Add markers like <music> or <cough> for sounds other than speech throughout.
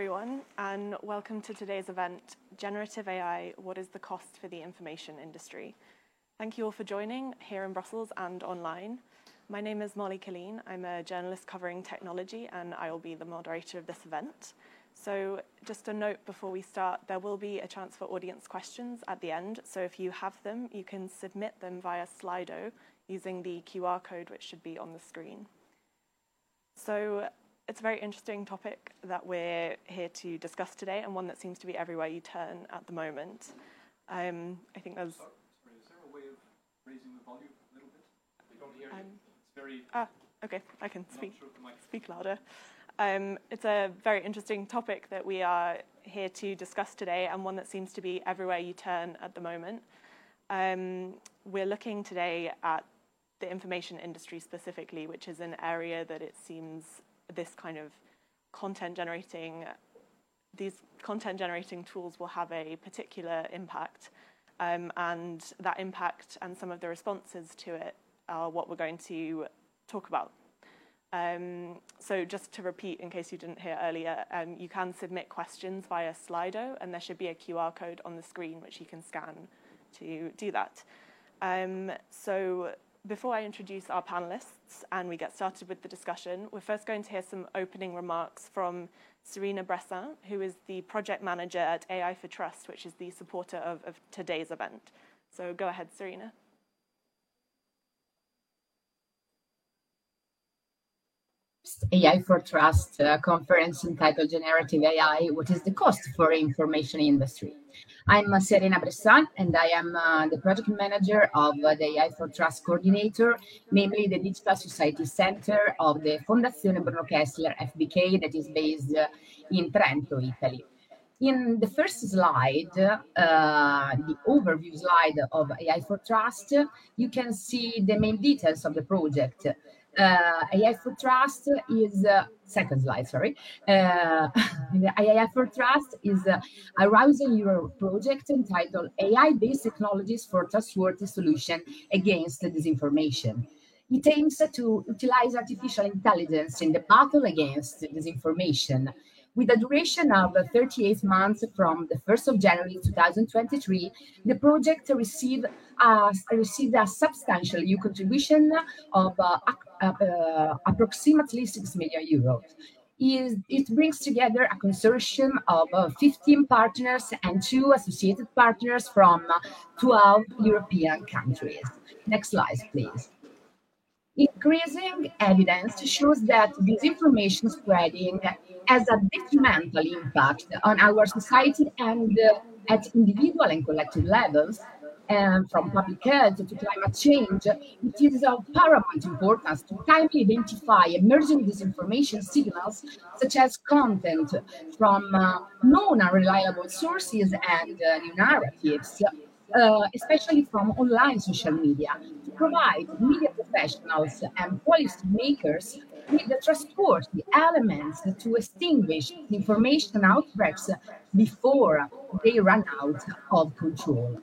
everyone, and welcome to today's event, Generative AI, What is the Cost for the Information Industry? Thank you all for joining here in Brussels and online. My name is Molly Killeen. I'm a journalist covering technology, and I will be the moderator of this event. So just a note before we start, there will be a chance for audience questions at the end. So if you have them, you can submit them via Slido using the QR code, which should be on the screen. So it's a very interesting topic that we're here to discuss today, and one that seems to be everywhere you turn at the moment. Um, I think there's. Sorry, is there a way of raising the volume a little bit? We don't hear Um. It's very. Ah, okay, I can speak sure if the mic- speak louder. Um, it's a very interesting topic that we are here to discuss today, and one that seems to be everywhere you turn at the moment. Um, we're looking today at the information industry specifically, which is an area that it seems this kind of content generating, these content generating tools will have a particular impact. Um, and that impact and some of the responses to it are what we're going to talk about. Um, so just to repeat, in case you didn't hear earlier, um, you can submit questions via Slido, and there should be a QR code on the screen which you can scan to do that. Um, so before I introduce our panelists and we get started with the discussion, we're first going to hear some opening remarks from Serena Bressan, who is the project manager at AI for Trust, which is the supporter of, of today's event. So go ahead, Serena. AI for Trust uh, conference entitled Generative AI, What is the Cost for Information Industry? I'm Serena Bressan, and I am uh, the project manager of uh, the AI for Trust coordinator, namely the Digital Society Center of the Fondazione Bruno Kessler FBK that is based uh, in Trento, Italy. In the first slide, uh, the overview slide of AI for Trust, you can see the main details of the project uh, AI for Trust is uh, second slide. Sorry, uh, <laughs> AI for Trust is uh, a Horizon Europe project entitled AI-based technologies for trustworthy solution against disinformation. It aims to utilize artificial intelligence in the battle against disinformation. With a duration of 38 months from the 1st of January 2023, the project received uh, received a substantial EU contribution of uh, uh, approximately 6 million euros. Is, it brings together a consortium of uh, 15 partners and two associated partners from uh, 12 European countries. Next slide, please. Increasing evidence shows that disinformation spreading has a detrimental impact on our society and uh, at individual and collective levels and from public health to climate change, it is of paramount importance to timely identify emerging disinformation signals, such as content from uh, known and reliable sources and uh, new narratives, uh, especially from online social media, to provide media professionals and policymakers with the trustworthy elements to extinguish information outbreaks before they run out of control.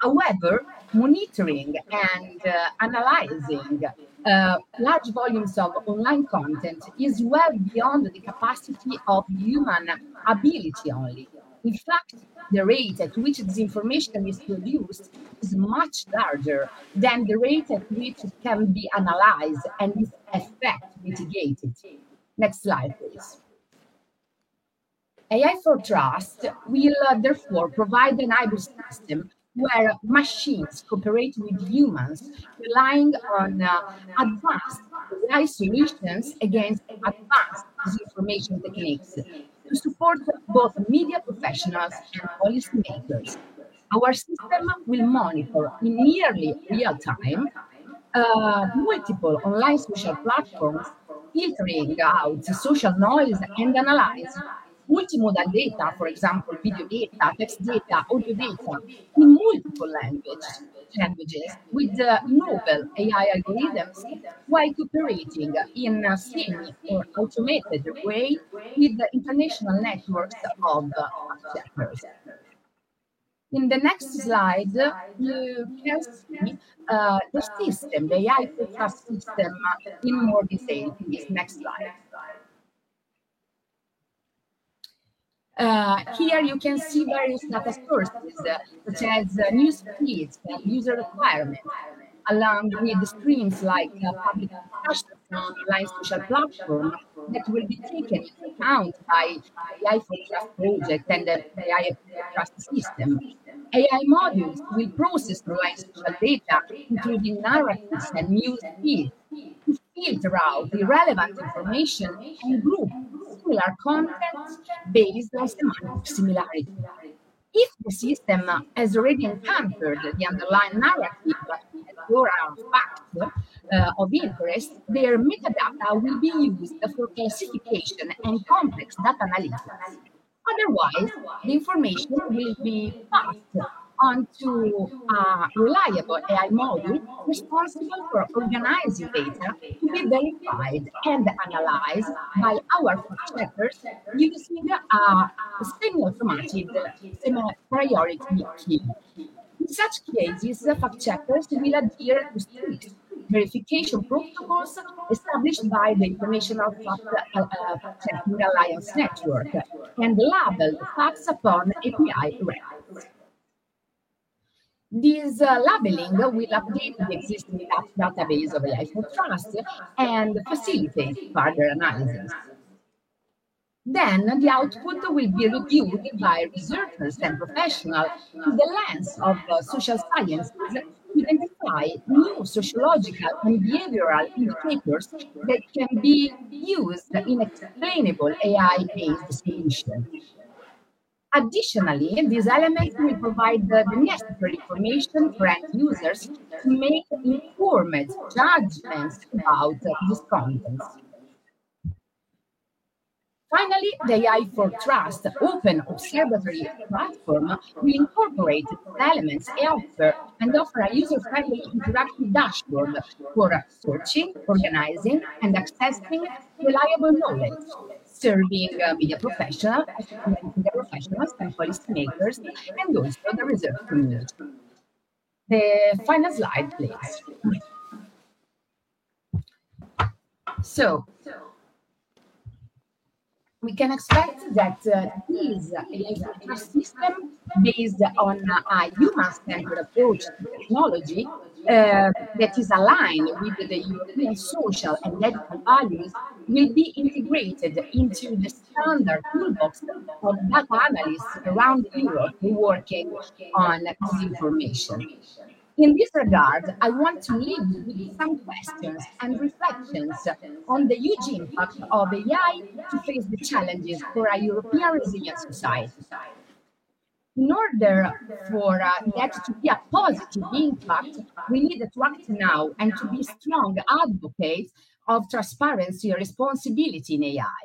However, monitoring and uh, analyzing uh, large volumes of online content is well beyond the capacity of human ability only. In fact, the rate at which this information is produced is much larger than the rate at which it can be analyzed and its effect mitigated. Next slide, please. AI for Trust will uh, therefore provide an hybrid system where machines cooperate with humans, relying on uh, advanced AI solutions against advanced disinformation techniques to support both media professionals and policymakers. Our system will monitor in nearly real time uh, multiple online social platforms, filtering out social noise and analyze multimodal data, for example, video data, text data, audio data, in multiple language, languages with uh, novel AI algorithms while cooperating in a semi or automated way with the international networks of checkers. In the next slide, you can see uh, the system, the AI trust system in more detail in this next slide. Uh, here you can see various data sources, uh, such as uh, news feeds and user requirements, along with streams like uh, public on online social platforms that will be taken into account by the AI for Trust project and the AI Trust system. AI modules will process online social data, including narratives and news feeds, to filter out the relevant information and group similar content based on semantic similarity. If the system has already encountered the underlying narrative or are facts uh, of interest, their metadata will be used for classification and complex data analysis. Otherwise, the information will be passed onto a reliable AI model responsible for organizing data to be verified and analyzed by our fact checkers using a semi-automated semi-priority key. In such cases, fact checkers will adhere to strict verification protocols established by the International Fact uh, uh, Checking Alliance Network and label facts upon API records. This uh, labeling will update the existing database of life Trust and facilitate further analysis. Then the output will be reviewed by researchers and professionals through the lens of uh, social sciences to identify new sociological and behavioral indicators that can be used in explainable AI-based solutions. Additionally, these elements will provide the, necessary information for end users to make informed judgments about these contents. Finally, the AI for Trust open observatory platform will incorporate elements and offer a user-friendly interactive dashboard for searching, organizing, and accessing reliable knowledge serving media professionals, media professionals and policymakers, and also the research community. The final slide, please. So, we can expect that uh, this AI system based on a human-centered approach to technology uh, that is aligned with the European social and ethical values will be integrated into the standard toolbox of data analysts around Europe working on this information. In this regard, I want to leave you with some questions and reflections on the huge impact of AI to face the challenges for a European resilient society in order for uh, that to be a positive impact, we need to act now and to be strong advocates of transparency and responsibility in AI.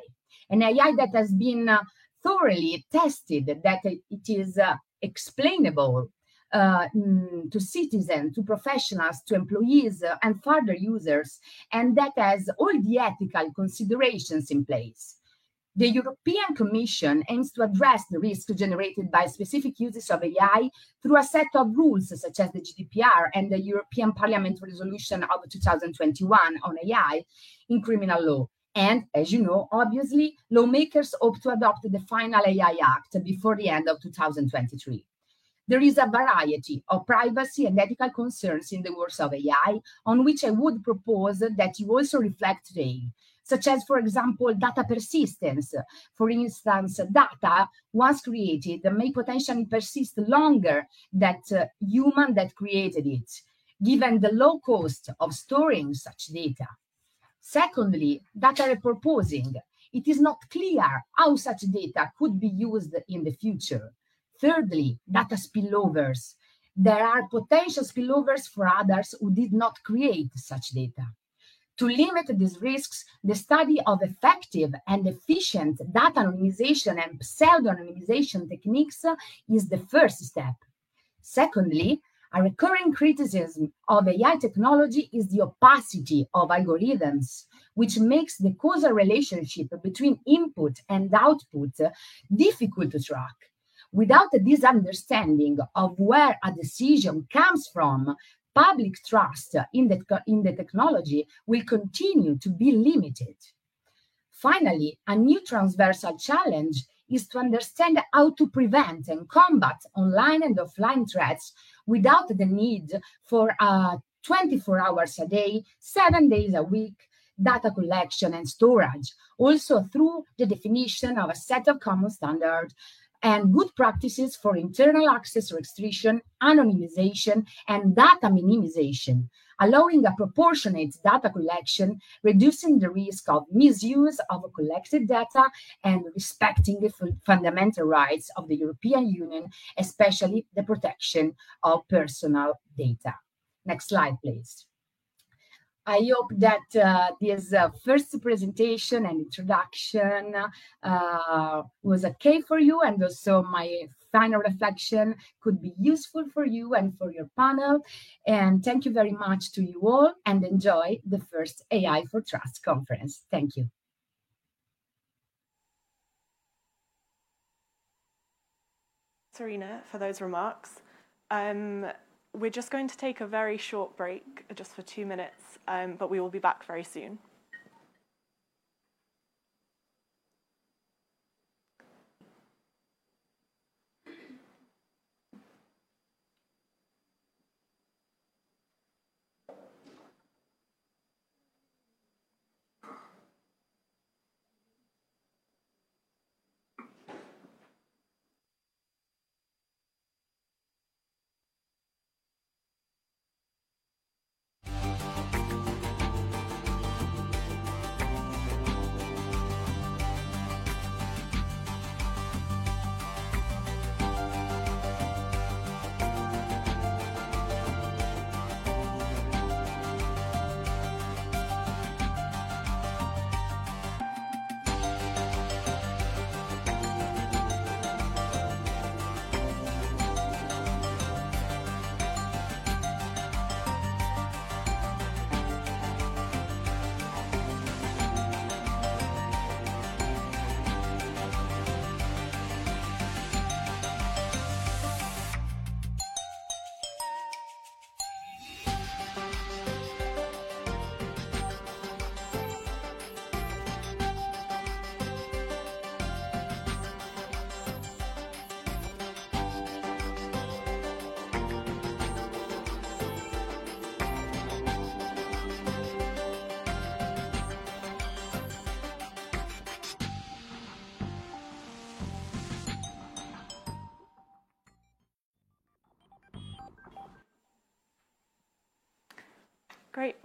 An AI that has been uh, thoroughly tested, that it is uh, explainable uh, mm, to citizens, to professionals, to employees, uh, and further users, and that has all the ethical considerations in place. The European Commission aims to address the risks generated by specific uses of AI through a set of rules such as the GDPR and the European Parliament resolution of 2021 on AI in criminal law. And as you know, obviously, lawmakers hope to adopt the final AI Act before the end of 2023. There is a variety of privacy and ethical concerns in the works of AI on which I would propose that you also reflect today such as, for example, data persistence. For instance, data once created may potentially persist longer than uh, human that created it, given the low cost of storing such data. Secondly, data repurposing. It is not clear how such data could be used in the future. Thirdly, data spillovers. There are potential spillovers for others who did not create such data. To limit these risks, the study of effective and efficient data anonymization and pseudo-anonymization techniques is the first step. Secondly, a recurring criticism of AI technology is the opacity of algorithms, which makes the causal relationship between input and output difficult to track. Without a this understanding of where a decision comes from, public trust in the, in the technology will continue to be limited. Finally, a new transversal challenge is to understand how to prevent and combat online and offline threats without the need for uh, 24 hours a day, seven days a week, data collection and storage, also through the definition of a set of common standards and good practices for internal access restriction, anonymization, and data minimization, allowing a proportionate data collection, reducing the risk of misuse of collected data, and respecting the fundamental rights of the European Union, especially the protection of personal data. Next slide, please. I hope that uh, this uh, first presentation and introduction uh, was okay for you, and also my final reflection could be useful for you and for your panel. And thank you very much to you all, and enjoy the first AI for Trust conference. Thank you. Serena, for those remarks. Um, we're just going to take a very short break, just for two minutes, um, but we will be back very soon.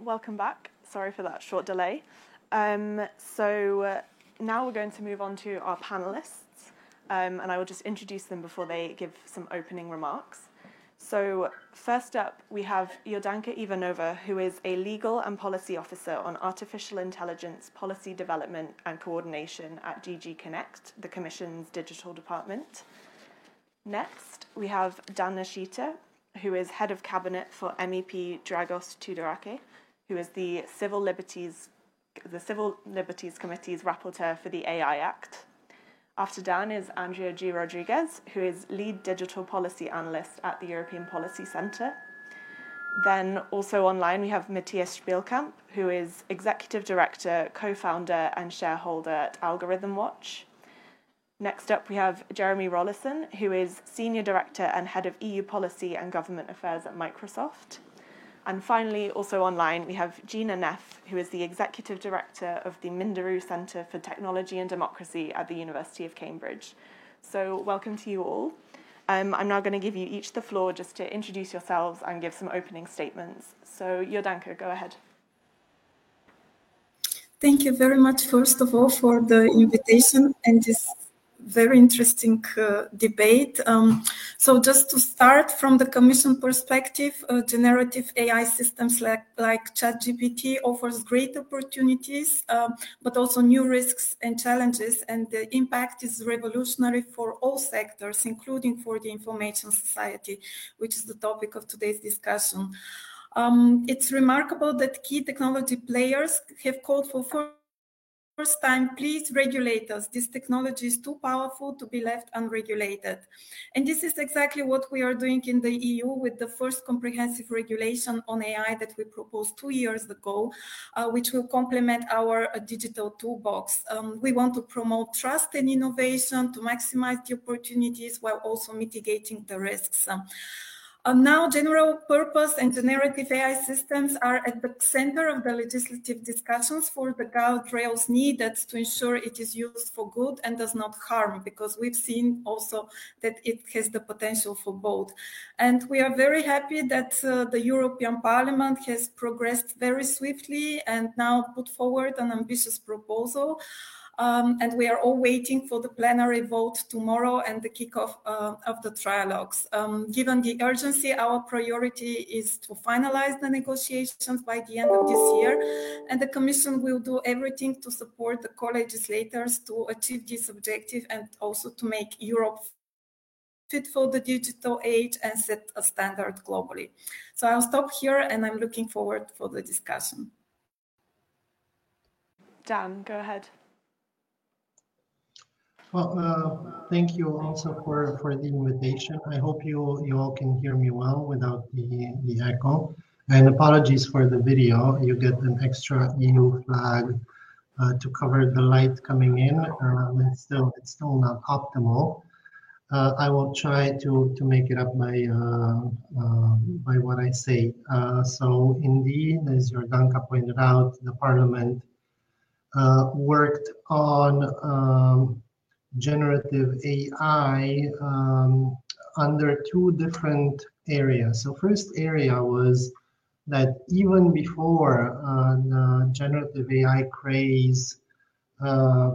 Welcome back. Sorry for that short delay. Um, so uh, now we're going to move on to our panelists, um, and I will just introduce them before they give some opening remarks. So first up, we have Jordanka Ivanova, who is a legal and policy officer on artificial intelligence policy development and coordination at DG Connect, the Commission's digital department. Next, we have Dan Nechita, who is head of cabinet for MEP Dragos Tudorache, who is the Civil Liberties the Civil Liberties Committee's rapporteur for the AI Act. After Dan is Andrea G. Rodriguez, who is lead digital policy analyst at the European Policy Centre. Then also online we have Matthias Spielkamp, who is executive director, co-founder and shareholder at Algorithm Watch. Next up, we have Jeremy Rollison, who is Senior Director and Head of EU Policy and Government Affairs at Microsoft. And finally, also online, we have Gina Neff, who is the Executive Director of the Minderoo Centre for Technology and Democracy at the University of Cambridge. So, welcome to you all. Um, I'm now going to give you each the floor just to introduce yourselves and give some opening statements. So, Jordanka, go ahead. Thank you very much, first of all, for the invitation and this very interesting uh, debate. Um, so just to start from the Commission perspective, uh, generative AI systems like, like ChatGPT offers great opportunities, uh, but also new risks and challenges. And the impact is revolutionary for all sectors, including for the information society, which is the topic of today's discussion. Um, it's remarkable that key technology players have called for first time, please regulate us. This technology is too powerful to be left unregulated. And this is exactly what we are doing in the EU with the first comprehensive regulation on AI that we proposed two years ago, uh, which will complement our uh, digital toolbox. Um, we want to promote trust and innovation to maximize the opportunities while also mitigating the risks. Uh, now, general purpose and generative AI systems are at the center of the legislative discussions for the guardrails needed to ensure it is used for good and does not harm, because we've seen also that it has the potential for both. And we are very happy that uh, the European Parliament has progressed very swiftly and now put forward an ambitious proposal. Um, and we are all waiting for the plenary vote tomorrow and the kickoff uh, of the trialogues. Um, given the urgency, our priority is to finalize the negotiations by the end of this year, and the Commission will do everything to support the co-legislators to achieve this objective and also to make Europe fit for the digital age and set a standard globally. So I'll stop here and I'm looking forward for the discussion. Dan, go ahead. Well, uh, thank you also for, for the invitation. I hope you, you all can hear me well without the, the echo. And apologies for the video. You get an extra EU flag uh, to cover the light coming in. Um, it's still it's still not optimal. Uh, I will try to to make it up by uh, uh by what I say. Uh, so indeed, as Jordanka pointed out, the Parliament uh, worked on um, generative AI um, under two different areas. So first area was that even before uh, the generative AI craze uh,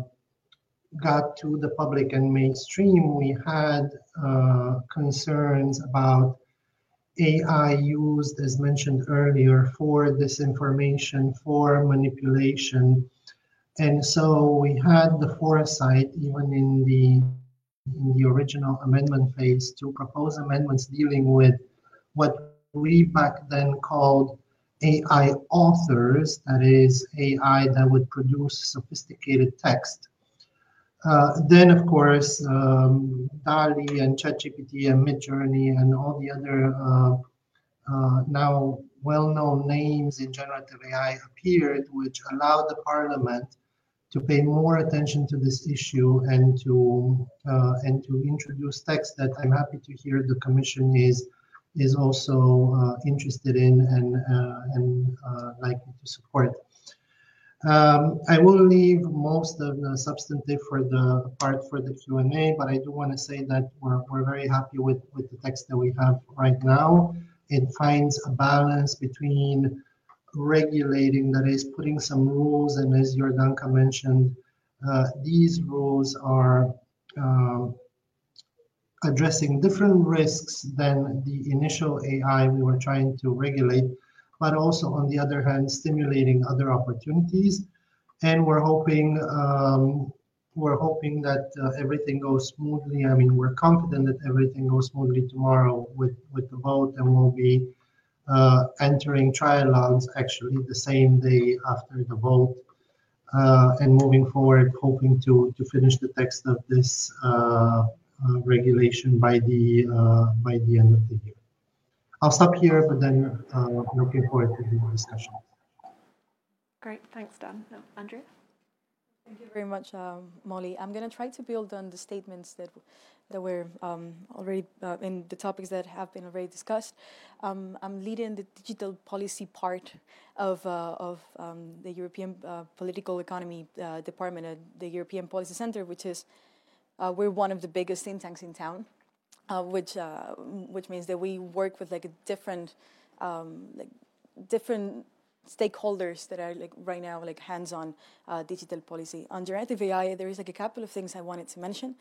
got to the public and mainstream, we had uh, concerns about AI used, as mentioned earlier, for disinformation, for manipulation, and so we had the foresight, even in the in the original amendment phase, to propose amendments dealing with what we back then called AI authors, that is, AI that would produce sophisticated text. Uh, then, of course, um, DALL-E and ChatGPT and Midjourney and all the other uh, uh, now well-known names in generative AI appeared, which allowed the parliament to pay more attention to this issue and to uh, and to introduce text that I'm happy to hear the Commission is is also uh, interested in and uh, and uh, likely to support. Um, I will leave most of the substantive for the part for the Q&A, but I do want to say that we're, we're very happy with, with the text that we have right now. It finds a balance between regulating, that is putting some rules. And as Jordanka mentioned, uh, these rules are um, addressing different risks than the initial AI we were trying to regulate, but also on the other hand, stimulating other opportunities. And we're hoping um, we're hoping that uh, everything goes smoothly. I mean, we're confident that everything goes smoothly tomorrow with with the vote, and we'll be uh, entering trialogues actually the same day after the vote uh, and moving forward, hoping to, to finish the text of this uh, uh regulation by the uh, by the end of the year. I'll stop here, but then uh, looking forward to the discussion. Great, thanks, Dan. No, Andrea? Thank you very much, um, Molly. I'm going to try to build on the statements that that were um, already uh, in the topics that have been already discussed. Um, I'm leading the digital policy part of uh, of um, the European uh, Political Economy uh, Department at the European Policy Center, which is uh, we're one of the biggest think tanks in town, uh, which which means that we work with like a different um, like different stakeholders that are like right now like hands-on uh, digital policy. On generative AI, there is like a couple of things I wanted to mention.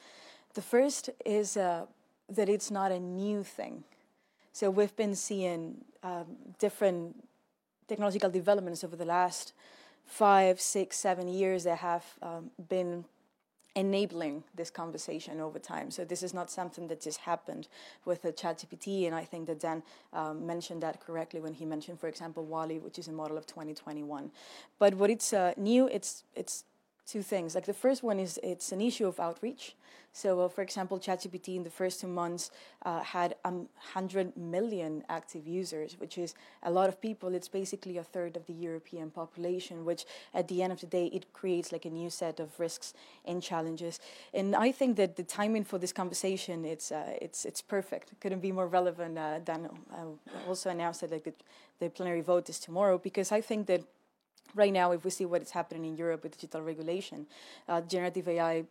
The first is uh, that it's not a new thing. So we've been seeing um, different technological developments over the last five, six, seven years that have um, been enabling this conversation over time. So this is not something that just happened with the ChatGPT, and I think that Dan um, mentioned that correctly when he mentioned, for example, DALL-E, which is a model of 2021. But what it's uh, new, it's it's two things. Like the first one is it's an issue of outreach. So, uh, for example, ChatGPT in the first two months uh, had um, 100 million active users, which is a lot of people. It's basically a third of the European population, which at the end of the day, it creates like a new set of risks and challenges. And I think that the timing for this conversation, it's, uh, it's, it's perfect. Couldn't be more relevant uh, than uh, also announced that like the, the plenary vote is tomorrow, because I think that right now, if we see what is happening in Europe with digital regulation, uh, generative AI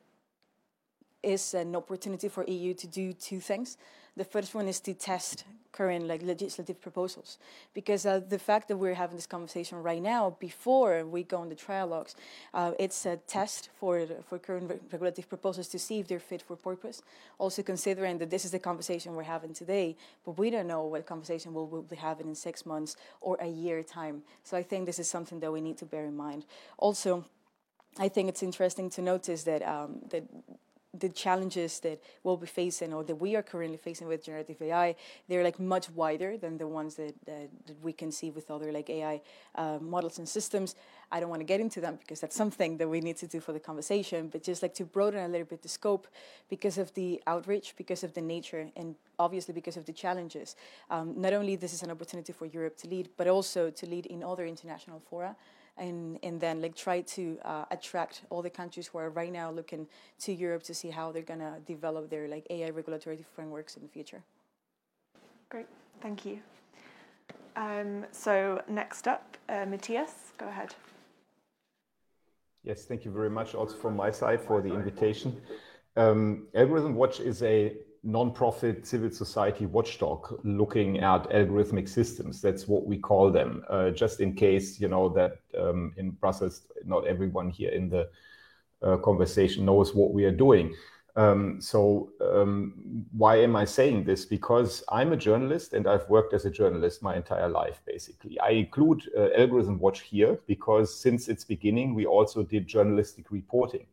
is an opportunity for EU to do two things. The first one is to test current like legislative proposals, because uh, the fact that we're having this conversation right now, before we go on the trialogues, uh, it's a test for for current re regulative proposals to see if they're fit for purpose. Also considering that this is the conversation we're having today, but we don't know what conversation we'll, we'll be having in six months or a year time. So I think this is something that we need to bear in mind. Also. I think it's interesting to notice that um, that the challenges that we'll be facing or that we are currently facing with generative AI, they're like much wider than the ones that, that, that we can see with other like AI uh, models and systems. I don't want to get into them because that's something that we need to do for the conversation, but just like to broaden a little bit the scope because of the outreach, because of the nature, and obviously because of the challenges. Um, not only this is an opportunity for Europe to lead, but also to lead in other international fora and, and then like try to uh, attract all the countries who are right now looking to Europe to see how they're going to develop their like AI regulatory frameworks in the future. Great, thank you. Um, so next up, uh, Matthias, go ahead. Yes, thank you very much also from my side for the invitation. Um, Algorithm Watch is a non-profit civil society watchdog looking at algorithmic systems. That's what we call them. Uh, just in case you know that um, in Brussels, not everyone here in the uh, conversation knows what we are doing. Um, so um, why am I saying this? Because I'm a journalist and I've worked as a journalist my entire life, basically. I include uh, Algorithm Watch here because since its beginning, we also did journalistic reporting.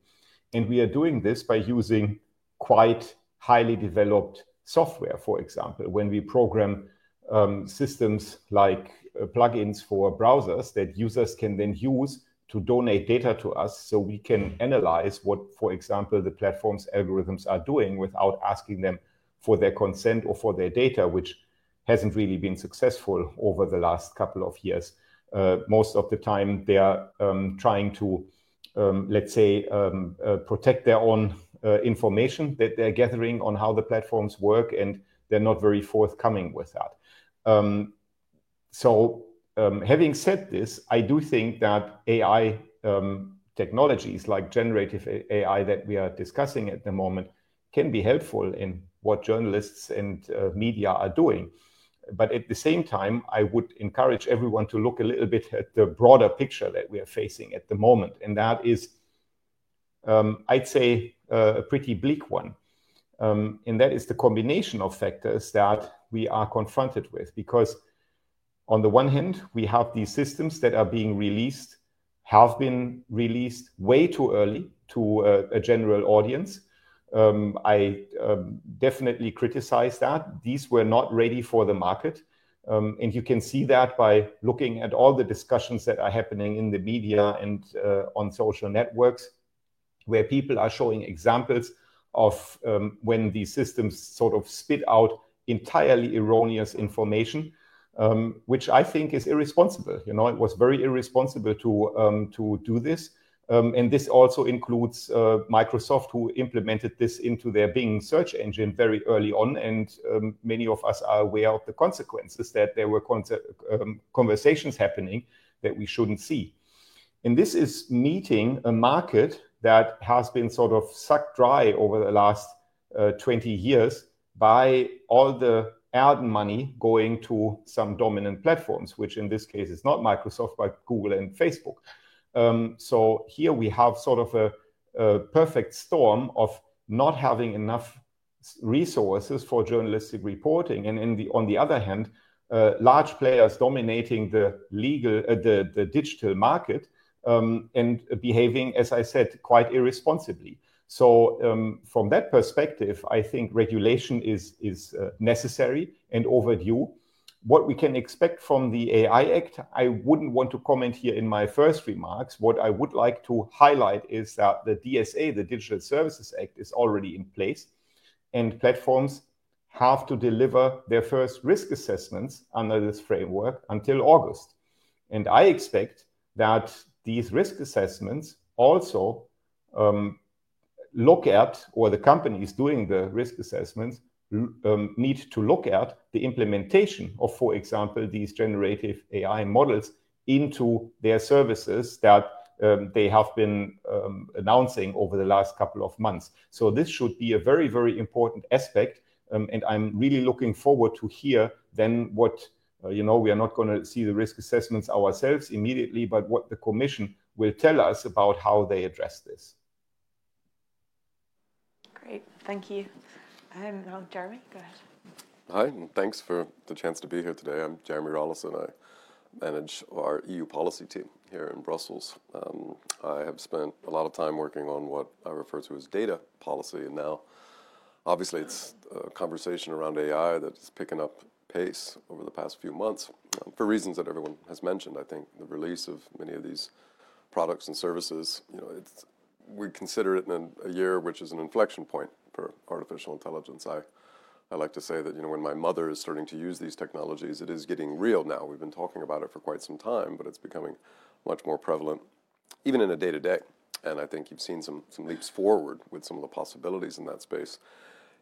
And we are doing this by using quite highly developed software, for example, when we program um, systems like uh, plugins for browsers that users can then use to donate data to us so we can analyze what, for example, the platform's algorithms are doing without asking them for their consent or for their data, which hasn't really been successful over the last couple of years. Uh, most of the time, they are um, trying to, um, let's say, um, uh, protect their own uh, information that they're gathering on how the platforms work, and they're not very forthcoming with that. Um, so, um, having said this, I do think that AI um, technologies like generative AI that we are discussing at the moment can be helpful in what journalists and uh, media are doing. But at the same time, I would encourage everyone to look a little bit at the broader picture that we are facing at the moment. And that is, um, I'd say, a pretty bleak one. Um, and that is the combination of factors that we are confronted with. Because on the one hand, we have these systems that are being released, have been released way too early to a, a general audience. Um, I um, definitely criticize that. These were not ready for the market. Um, and you can see that by looking at all the discussions that are happening in the media and uh, on social networks where people are showing examples of um, when these systems sort of spit out entirely erroneous information, um, which I think is irresponsible. You know, it was very irresponsible to um, to do this. Um, and this also includes uh, Microsoft, who implemented this into their Bing search engine very early on. And um, many of us are aware of the consequences that there were con um, conversations happening that we shouldn't see. And this is meeting a market that has been sort of sucked dry over the last uh, 20 years by all the ad money going to some dominant platforms, which in this case is not Microsoft, but Google and Facebook. Um, so here we have sort of a, a perfect storm of not having enough resources for journalistic reporting, and the, on the other hand, uh, large players dominating the legal, uh, the, the digital market, um, and behaving, as I said, quite irresponsibly. So um, from that perspective, I think regulation is is uh, necessary and overdue. what we can expect from the AI Act, I wouldn't want to comment here in my first remarks. What I would like to highlight is that the DSA, the Digital Services Act, is already in place, and platforms have to deliver their first risk assessments under this framework until August. And I expect that these risk assessments also um, look at, or the companies doing the risk assessments um, need to look at the implementation of, for example, these generative AI models into their services that um, they have been um, announcing over the last couple of months. So this should be a very, very important aspect. Um, and I'm really looking forward to hear then what, you know, we are not going to see the risk assessments ourselves immediately, but what the Commission will tell us about how they address this. Great, thank you. Um, now, Jeremy, go ahead. Hi, and thanks for the chance to be here today. I'm Jeremy Rollison. I manage our EU policy team here in Brussels. Um, I have spent a lot of time working on what I refer to as data policy, and now obviously it's a conversation around AI that is picking up pace over the past few months um, for reasons that everyone has mentioned. I think the release of many of these products and services, you know, we consider it in a year which is an inflection point for artificial intelligence. I, I like to say that you know when my mother is starting to use these technologies, it is getting real now. We've been talking about it for quite some time, but it's becoming much more prevalent, even in a day to day. And I think you've seen some some leaps forward with some of the possibilities in that space.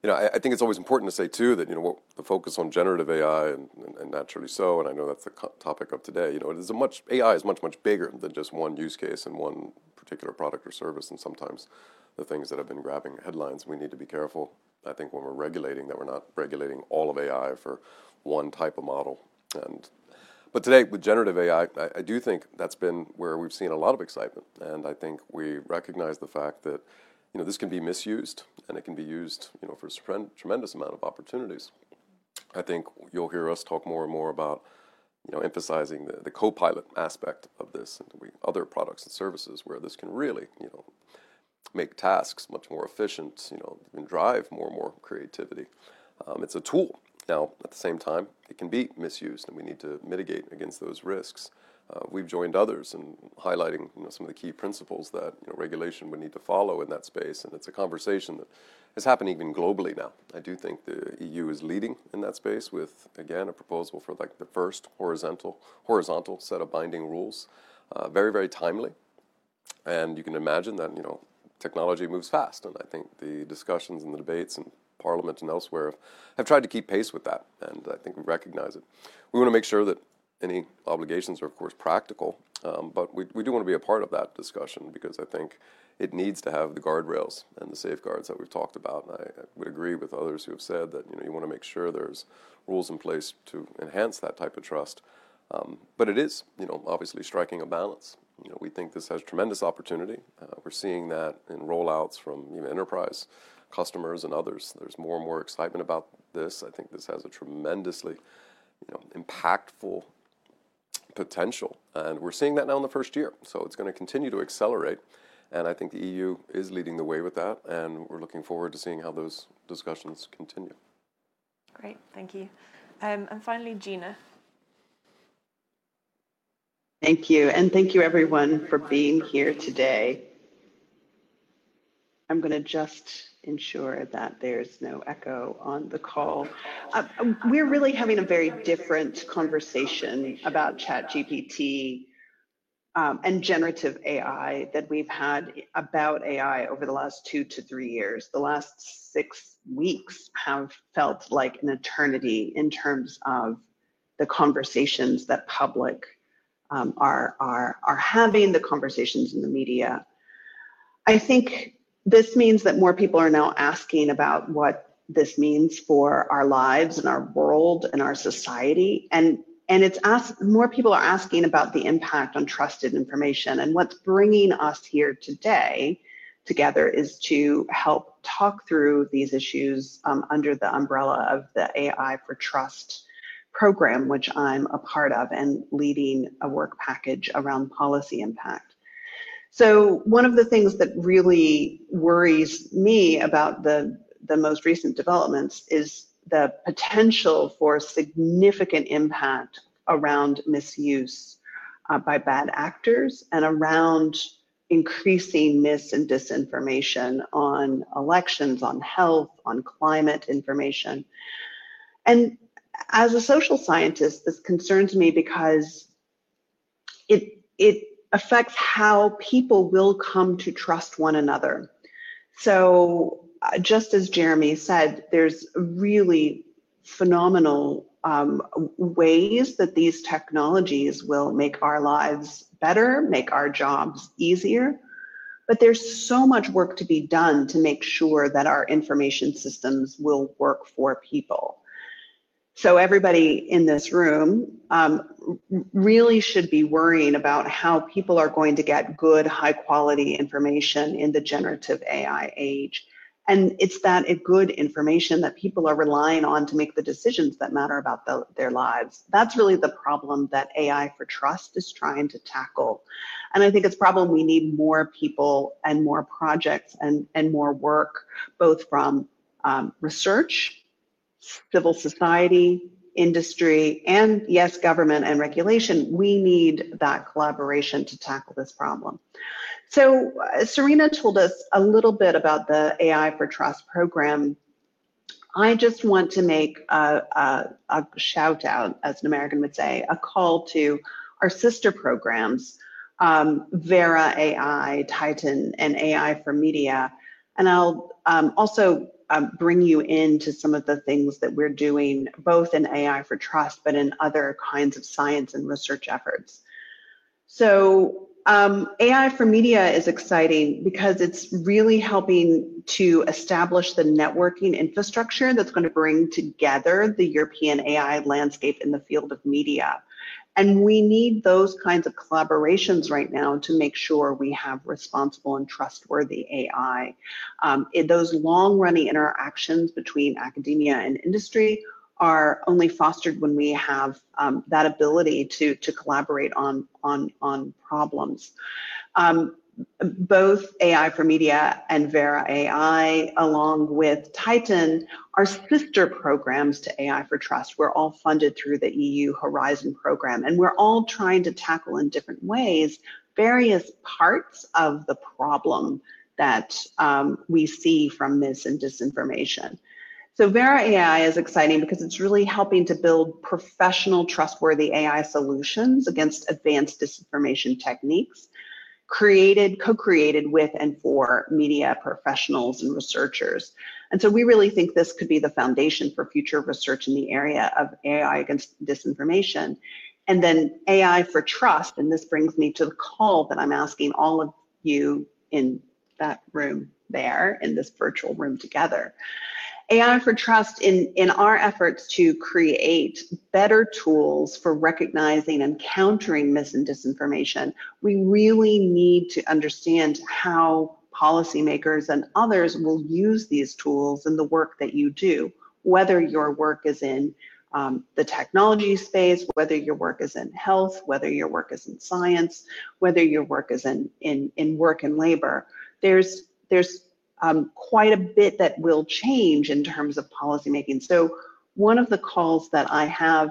You know, I, I think it's always important to say too that you know what, the focus on generative AI and, and, and naturally so, and I know that's the co- topic of today. You know, it is a much AI is much much bigger than just one use case and one particular product or service, and sometimes the things that have been grabbing headlines. We need to be careful. I think when we're regulating, that we're not regulating all of AI for one type of model. And but today with generative AI, I, I do think that's been where we've seen a lot of excitement, and I think we recognize the fact that you know this can be misused and it can be used you know for a tremendous amount of opportunities. I think you'll hear us talk more and more about you know, emphasizing the, the co-pilot aspect of this and we, other products and services where this can really, you know, make tasks much more efficient, you know, and drive more and more creativity. Um, it's a tool. Now, at the same time, it can be misused, and we need to mitigate against those risks. Uh, we've joined others in highlighting you know, some of the key principles that you know, regulation would need to follow in that space, and it's a conversation that is happening even globally now. I do think the EU is leading in that space with, again, a proposal for like the first horizontal horizontal set of binding rules, uh, very very timely, and you can imagine that you know technology moves fast, and I think the discussions and the debates in Parliament and elsewhere have, have tried to keep pace with that, and I think we recognize it. We want to make sure that any obligations are, of course, practical, um, but we, we do want to be a part of that discussion because I think it needs to have the guardrails and the safeguards that we've talked about. And I, I would agree with others who have said that you know you want to make sure there's rules in place to enhance that type of trust. Um, but it is, you know, obviously striking a balance. You know, we think this has tremendous opportunity. Uh, we're seeing that in rollouts from even enterprise customers and others. There's more and more excitement about this. I think this has a tremendously, you know, impactful potential, and we're seeing that now in the first year. So it's going to continue to accelerate, and I think the EU is leading the way with that, and we're looking forward to seeing how those discussions continue. Great, thank you. Um, and finally, Gina, Thank you. And thank you everyone for being here today. I'm going to just ensure that there's no echo on the call. Uh, we're really having a very different conversation about ChatGPT um, and generative AI that we've had about AI over the last two to three years. The last six weeks have felt like an eternity in terms of the conversations that public um, are, are, are having, the conversations in the media. I think this means that more people are now asking about what this means for our lives and our world and our society. And, and it's asked, more people are asking about the impact on trusted information. And what's bringing us here today together is to help talk through these issues um, under the umbrella of the AI for Trust program, which I'm a part of and leading a work package around policy impact. So one of the things that really worries me about the, the most recent developments is the potential for significant impact around misuse uh, by bad actors and around increasing mis and disinformation on elections, on health, on climate information. And as a social scientist, this concerns me because it, it affects how people will come to trust one another. So uh, just as Jeremy said, there's really phenomenal um, ways that these technologies will make our lives better, make our jobs easier. But there's so much work to be done to make sure that our information systems will work for people. So everybody in this room um, really should be worrying about how people are going to get good, high quality information in the generative AI age. And it's that good information that people are relying on to make the decisions that matter about the, their lives. That's really the problem that AI for Trust is trying to tackle. And I think it's problem we need more people and more projects and, and more work, both from um, research, civil society, industry, and yes, government and regulation. We need that collaboration to tackle this problem. So uh, Serena told us a little bit about the AI for Trust program. I just want to make a, a, a shout out, as an American would say, a call to our sister programs, um, Vera AI, Titan, and AI for Media. And I'll um, also um, bring you into some of the things that we're doing, both in AI for Trust, but in other kinds of science and research efforts. So um, AI for media is exciting because it's really helping to establish the networking infrastructure that's going to bring together the European AI landscape in the field of media. And we need those kinds of collaborations right now to make sure we have responsible and trustworthy AI. Um, those long running interactions between academia and industry are only fostered when we have um, that ability to, to collaborate on, on, on problems. Um, both AI for Media and Vera AI, along with Titan, are sister programs to AI for Trust. We're all funded through the EU Horizon program, and we're all trying to tackle in different ways various parts of the problem that um, we see from mis and disinformation. So Vera AI is exciting because it's really helping to build professional, trustworthy AI solutions against advanced disinformation techniques created, co-created with and for media professionals and researchers. And so we really think this could be the foundation for future research in the area of AI against disinformation. And then AI for trust, and this brings me to the call that I'm asking all of you in that room there, in this virtual room together. AI for Trust in, in our efforts to create better tools for recognizing and countering mis and disinformation, we really need to understand how policymakers and others will use these tools in the work that you do, whether your work is in um, the technology space, whether your work is in health, whether your work is in science, whether your work is in, in, in work and labor. There's, there's um, quite a bit that will change in terms of policymaking. So one of the calls that I have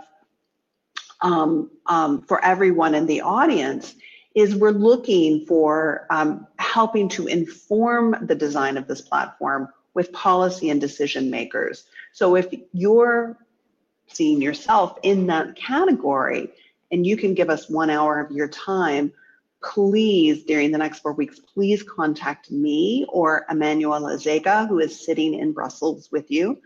um, um, for everyone in the audience is we're looking for um, helping to inform the design of this platform with policy and decision makers. So if you're seeing yourself in that category and you can give us one hour of your time please, during the next four weeks, please contact me or Emmanuel Zega, who is sitting in Brussels with you,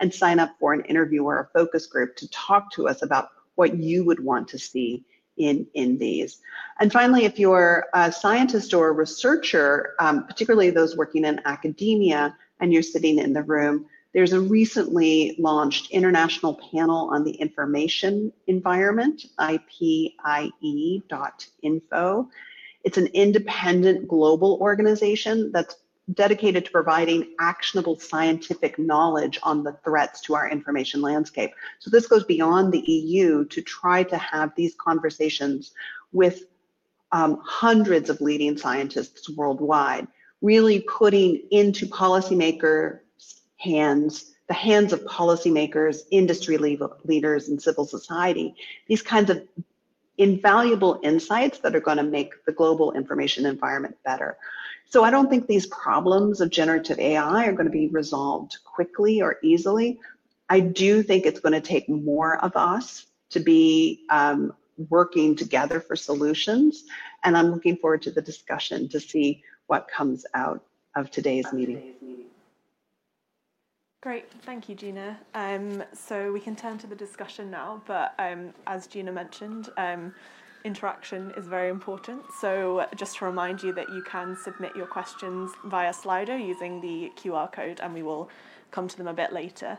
and sign up for an interview or a focus group to talk to us about what you would want to see in, in these. And finally, if you're a scientist or a researcher, um, particularly those working in academia, and you're sitting in the room, there's a recently launched international panel on the information environment, ipie.info. It's an independent global organization that's dedicated to providing actionable scientific knowledge on the threats to our information landscape. So this goes beyond the EU to try to have these conversations with um, hundreds of leading scientists worldwide, really putting into policymaker hands the hands of policymakers, industry leaders, and civil society, these kinds of invaluable insights that are going to make the global information environment better. So I don't think these problems of generative AI are going to be resolved quickly or easily. I do think it's going to take more of us to be um, working together for solutions. And I'm looking forward to the discussion to see what comes out of today's meeting. Great, thank you, Gina. Um, so we can turn to the discussion now, but um, as Gina mentioned, um, interaction is very important. So just to remind you that you can submit your questions via Slido using the QR code, and we will come to them a bit later.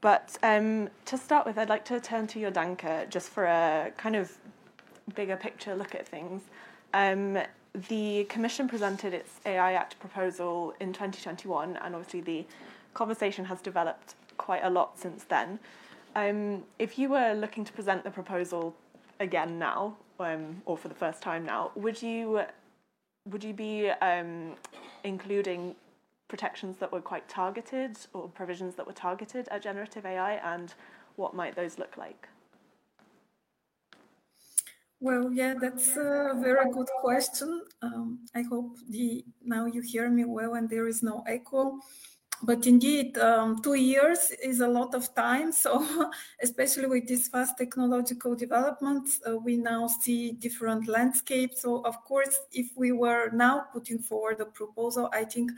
But um, to start with, I'd like to turn to Jordanka just for a kind of bigger picture look at things. Um, the Commission presented its AI Act proposal in 2021, and obviously the conversation has developed quite a lot since then. Um, if you were looking to present the proposal again now, um, or for the first time now, would you would you be um, including protections that were quite targeted or provisions that were targeted at generative AI, and what might those look like? Well, yeah, that's a very good question. Um, I hope the now you hear me well and there is no echo but indeed, um, two years is a lot of time. So, <laughs> especially with this fast technological developments, uh, we now see different landscapes. So, of course, if we were now putting forward a proposal, I think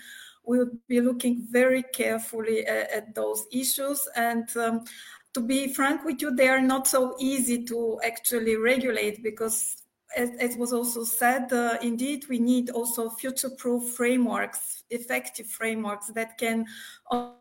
we would be looking very carefully at, at those issues. And um, to be frank with you, they are not so easy to actually regulate because as, as, was also said, uh, indeed, we need also future-proof frameworks effective frameworks that can on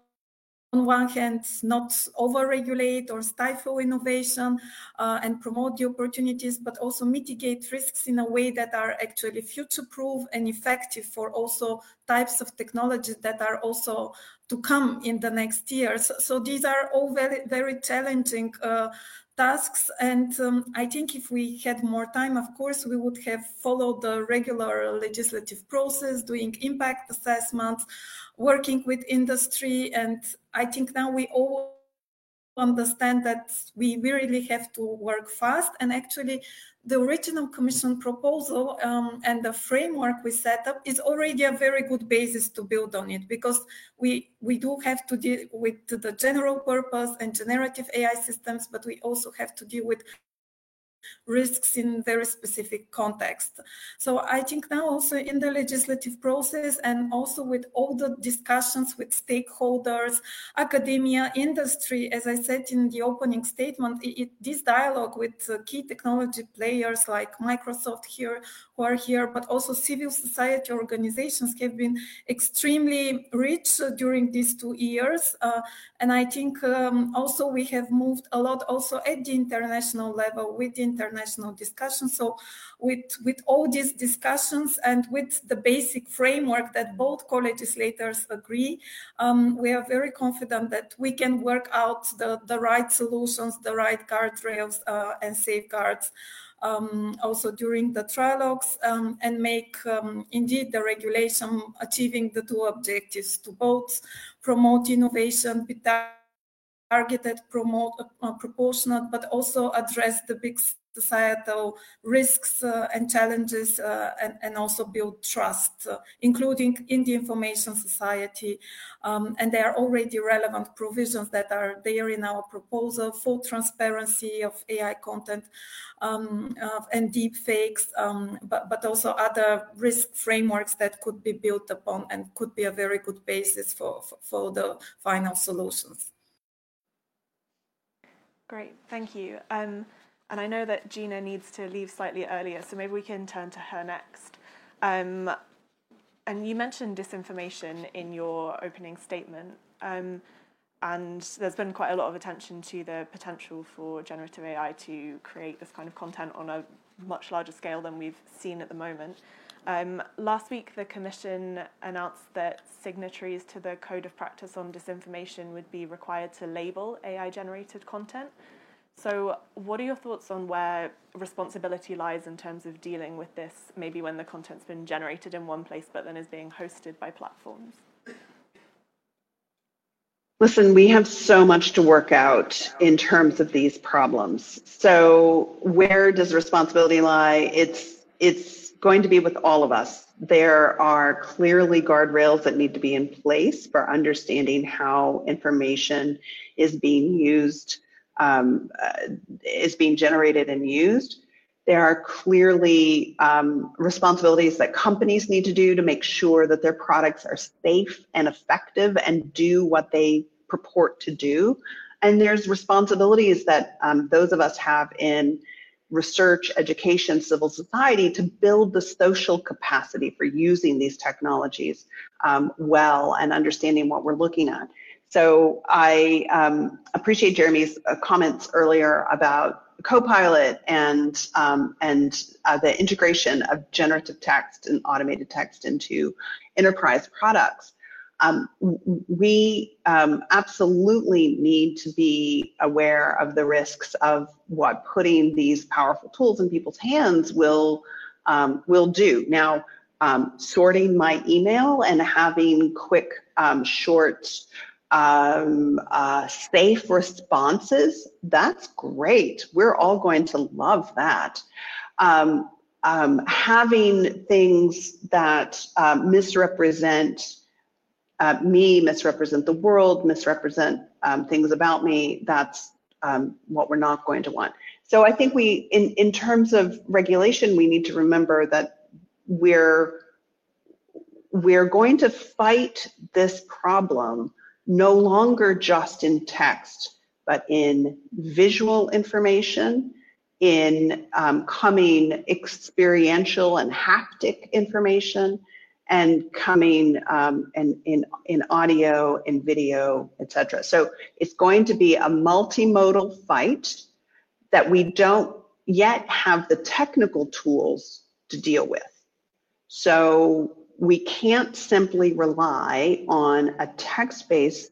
one hand not over-regulate or stifle innovation uh, and promote the opportunities, but also mitigate risks in a way that are actually future-proof and effective for also types of technologies that are also to come in the next years. So these are all very, very challenging uh, tasks. And um, I think if we had more time, of course, we would have followed the regular legislative process, doing impact assessments, working with industry. And I think now we all understand that we really have to work fast. And actually the original commission proposal um, and the framework we set up is already a very good basis to build on it because we we do have to deal with the general purpose and generative AI systems, but we also have to deal with risks in very specific context. So I think now also in the legislative process and also with all the discussions with stakeholders, academia, industry, as I said in the opening statement, it, it, this dialogue with uh, key technology players like Microsoft here, who are here, but also civil society organizations have been extremely rich uh, during these two years. Uh, and I think um, also we have moved a lot also at the international level with the international discussions. So with, with all these discussions and with the basic framework that both co-legislators agree, um, we are very confident that we can work out the, the right solutions, the right guardrails uh, and safeguards um, also during the trilogues um, and make um, indeed the regulation achieving the two objectives to both promote innovation, targeted, promote uh, proportionate, but also address the big societal risks uh, and challenges uh, and, and, also build trust, uh, including in the information society. Um, and there are already relevant provisions that are there in our proposal for transparency of AI content um, and deep fakes, um, but, but also other risk frameworks that could be built upon and could be a very good basis for, for, for the final solutions. Great, thank you. Um, and I know that Gina needs to leave slightly earlier, so maybe we can turn to her next. Um, and you mentioned disinformation in your opening statement. Um, and there's been quite a lot of attention to the potential for generative AI to create this kind of content on a much larger scale than we've seen at the moment. Um, last week, the Commission announced that signatories to the Code of Practice on Disinformation would be required to label AI generated content. So, what are your thoughts on where responsibility lies in terms of dealing with this, maybe when the content's been generated in one place but then is being hosted by platforms? Listen, we have so much to work out in terms of these problems. So where does responsibility lie? It's it's going to be with all of us. There are clearly guardrails that need to be in place for understanding how information is being used, um, uh, is being generated and used. There are clearly um, responsibilities that companies need to do to make sure that their products are safe and effective and do what they purport to do. And there's responsibilities that um, those of us have in research, education, civil society to build the social capacity for using these technologies um, well and understanding what we're looking at. So I um, appreciate Jeremy's uh, comments earlier about Copilot and um, and uh, the integration of generative text and automated text into enterprise products. Um, we um, absolutely need to be aware of the risks of what putting these powerful tools in people's hands will um, will do. Now, um, sorting my email and having quick, um, short, um, uh, safe responses, that's great. We're all going to love that. having things that uh, misrepresent uh, me, misrepresent the world, misrepresent um, things about me, that's um, what we're not going to want. So I think we, in, in terms of regulation, we need to remember that we're, we're going to fight this problem no longer just in text, but in visual information, in um, coming experiential and haptic information, and coming um, in, in, in audio and video, etc. So it's going to be a multimodal fight that we don't yet have the technical tools to deal with. So we can't simply rely on a text-based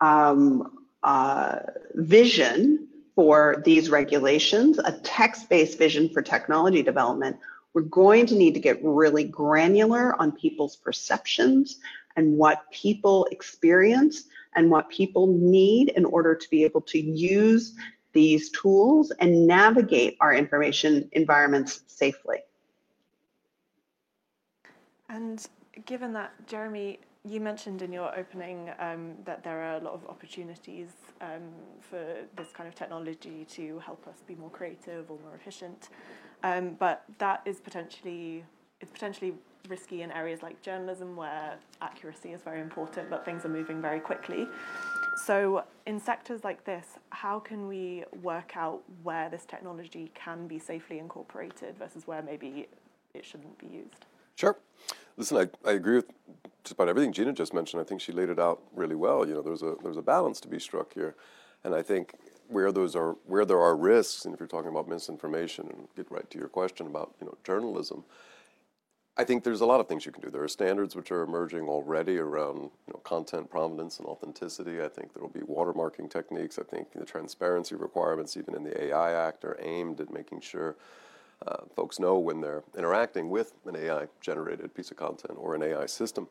um, uh, vision for these regulations, a text-based vision for technology development we're going to need to get really granular on people's perceptions and what people experience and what people need in order to be able to use these tools and navigate our information environments safely. And given that, Jeremy, you mentioned in your opening um, that there are a lot of opportunities um, for this kind of technology to help us be more creative or more efficient. Um, but that is potentially it's potentially risky in areas like journalism where accuracy is very important, but things are moving very quickly. So in sectors like this, how can we work out where this technology can be safely incorporated versus where maybe it shouldn't be used? Sure. Listen, I, I agree with just about everything Gina just mentioned. I think she laid it out really well. You know, there's a there's a balance to be struck here, and I think where those are where there are risks, and if you're talking about misinformation, and get right to your question about you know journalism, I think there's a lot of things you can do. There are standards which are emerging already around you know, content provenance and authenticity. I think there will be watermarking techniques. I think the transparency requirements, even in the AI Act, are aimed at making sure uh, folks know when they're interacting with an AI generated piece of content or an AI system.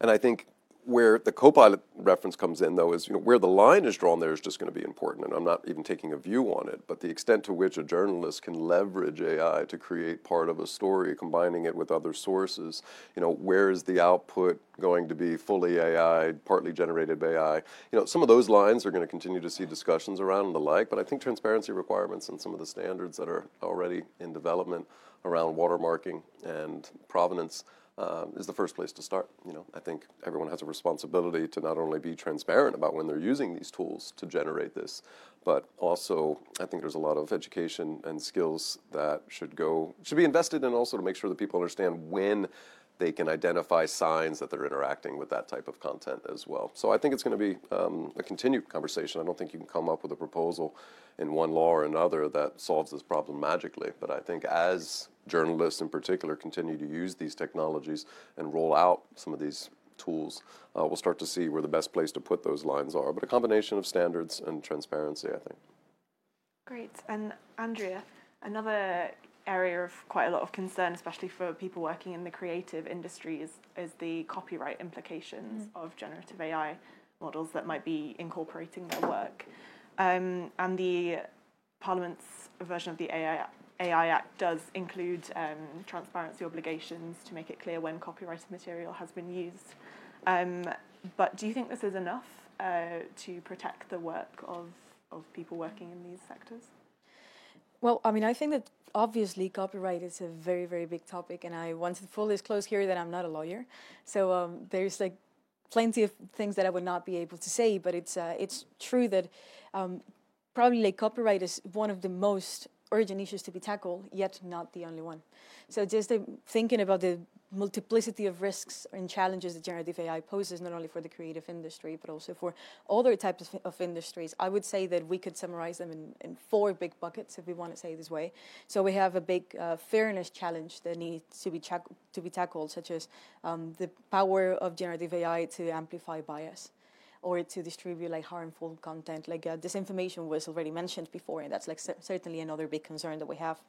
And I think where the Copilot reference comes in, though, is you know where the line is drawn there is just going to be important, and I'm not even taking a view on it. But the extent to which a journalist can leverage AI to create part of a story, combining it with other sources, you know, where is the output going to be fully AI, partly generated by AI? You know, some of those lines are going to continue to see discussions around and the like. But I think transparency requirements and some of the standards that are already in development around watermarking and provenance um, is the first place to start. You know, I think everyone has a responsibility to not only be transparent about when they're using these tools to generate this, but also I think there's a lot of education and skills that should go should be invested in also to make sure that people understand when they can identify signs that they're interacting with that type of content as well. So I think it's going to be um, a continued conversation. I don't think you can come up with a proposal in one law or another that solves this problem magically. But I think as journalists in particular continue to use these technologies and roll out some of these tools, uh, we'll start to see where the best place to put those lines are. But a combination of standards and transparency, I think. Great. And Andrea, another area of quite a lot of concern, especially for people working in the creative industries, is the copyright implications mm. of generative AI. models that might be incorporating their work. Um, and the Parliament's version of the AI, AI Act does include um, transparency obligations to make it clear when copyrighted material has been used. Um, but do you think this is enough uh, to protect the work of, of people working in these sectors? Well, I mean, I think that obviously copyright is a very, very big topic, and I want to fully disclose here that I'm not a lawyer. So um, there's like plenty of things that I would not be able to say, but it's uh, it's true that um, probably like copyright is one of the most urgent issues to be tackled, yet not the only one. So just thinking about the multiplicity of risks and challenges that generative AI poses, not only for the creative industry, but also for other types of, of industries. I would say that we could summarize them in, in, four big buckets, if we want to say it this way. So we have a big uh, fairness challenge that needs to be, to be tackled, such as um, the power of generative AI to amplify bias or to distribute like harmful content. Like uh, disinformation was already mentioned before, and that's like certainly another big concern that we have.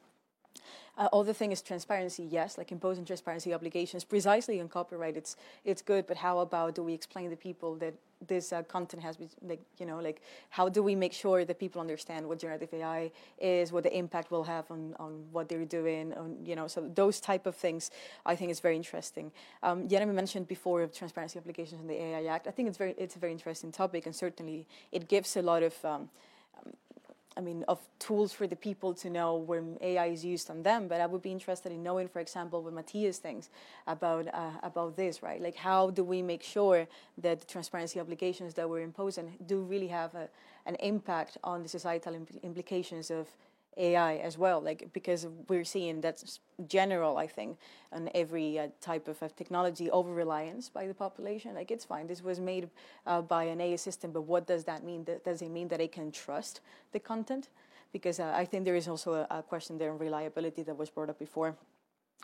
Uh, other thing is transparency. Yes, like imposing transparency obligations precisely on copyright. It's it's good, but how about do we explain to people that this uh, content has been like you know like how do we make sure that people understand what generative AI is, what the impact will have on, on what they're doing, on you know so those type of things I think is very interesting. Um, Jeremy mentioned before transparency obligations in the AI Act. I think it's very it's a very interesting topic and certainly it gives a lot of um, I mean, of tools for the people to know when AI is used on them. But I would be interested in knowing, for example, what Matthias thinks about uh, about this, right? Like, how do we make sure that the transparency obligations that we're imposing do really have a, an impact on the societal impl- implications of AI as well, like because we're seeing that's general, I think, on every uh, type of uh, technology over reliance by the population. Like it's fine, this was made uh, by an AI system, but what does that mean? Does it mean that it can trust the content? Because uh, I think there is also a, a, question there on reliability that was brought up before.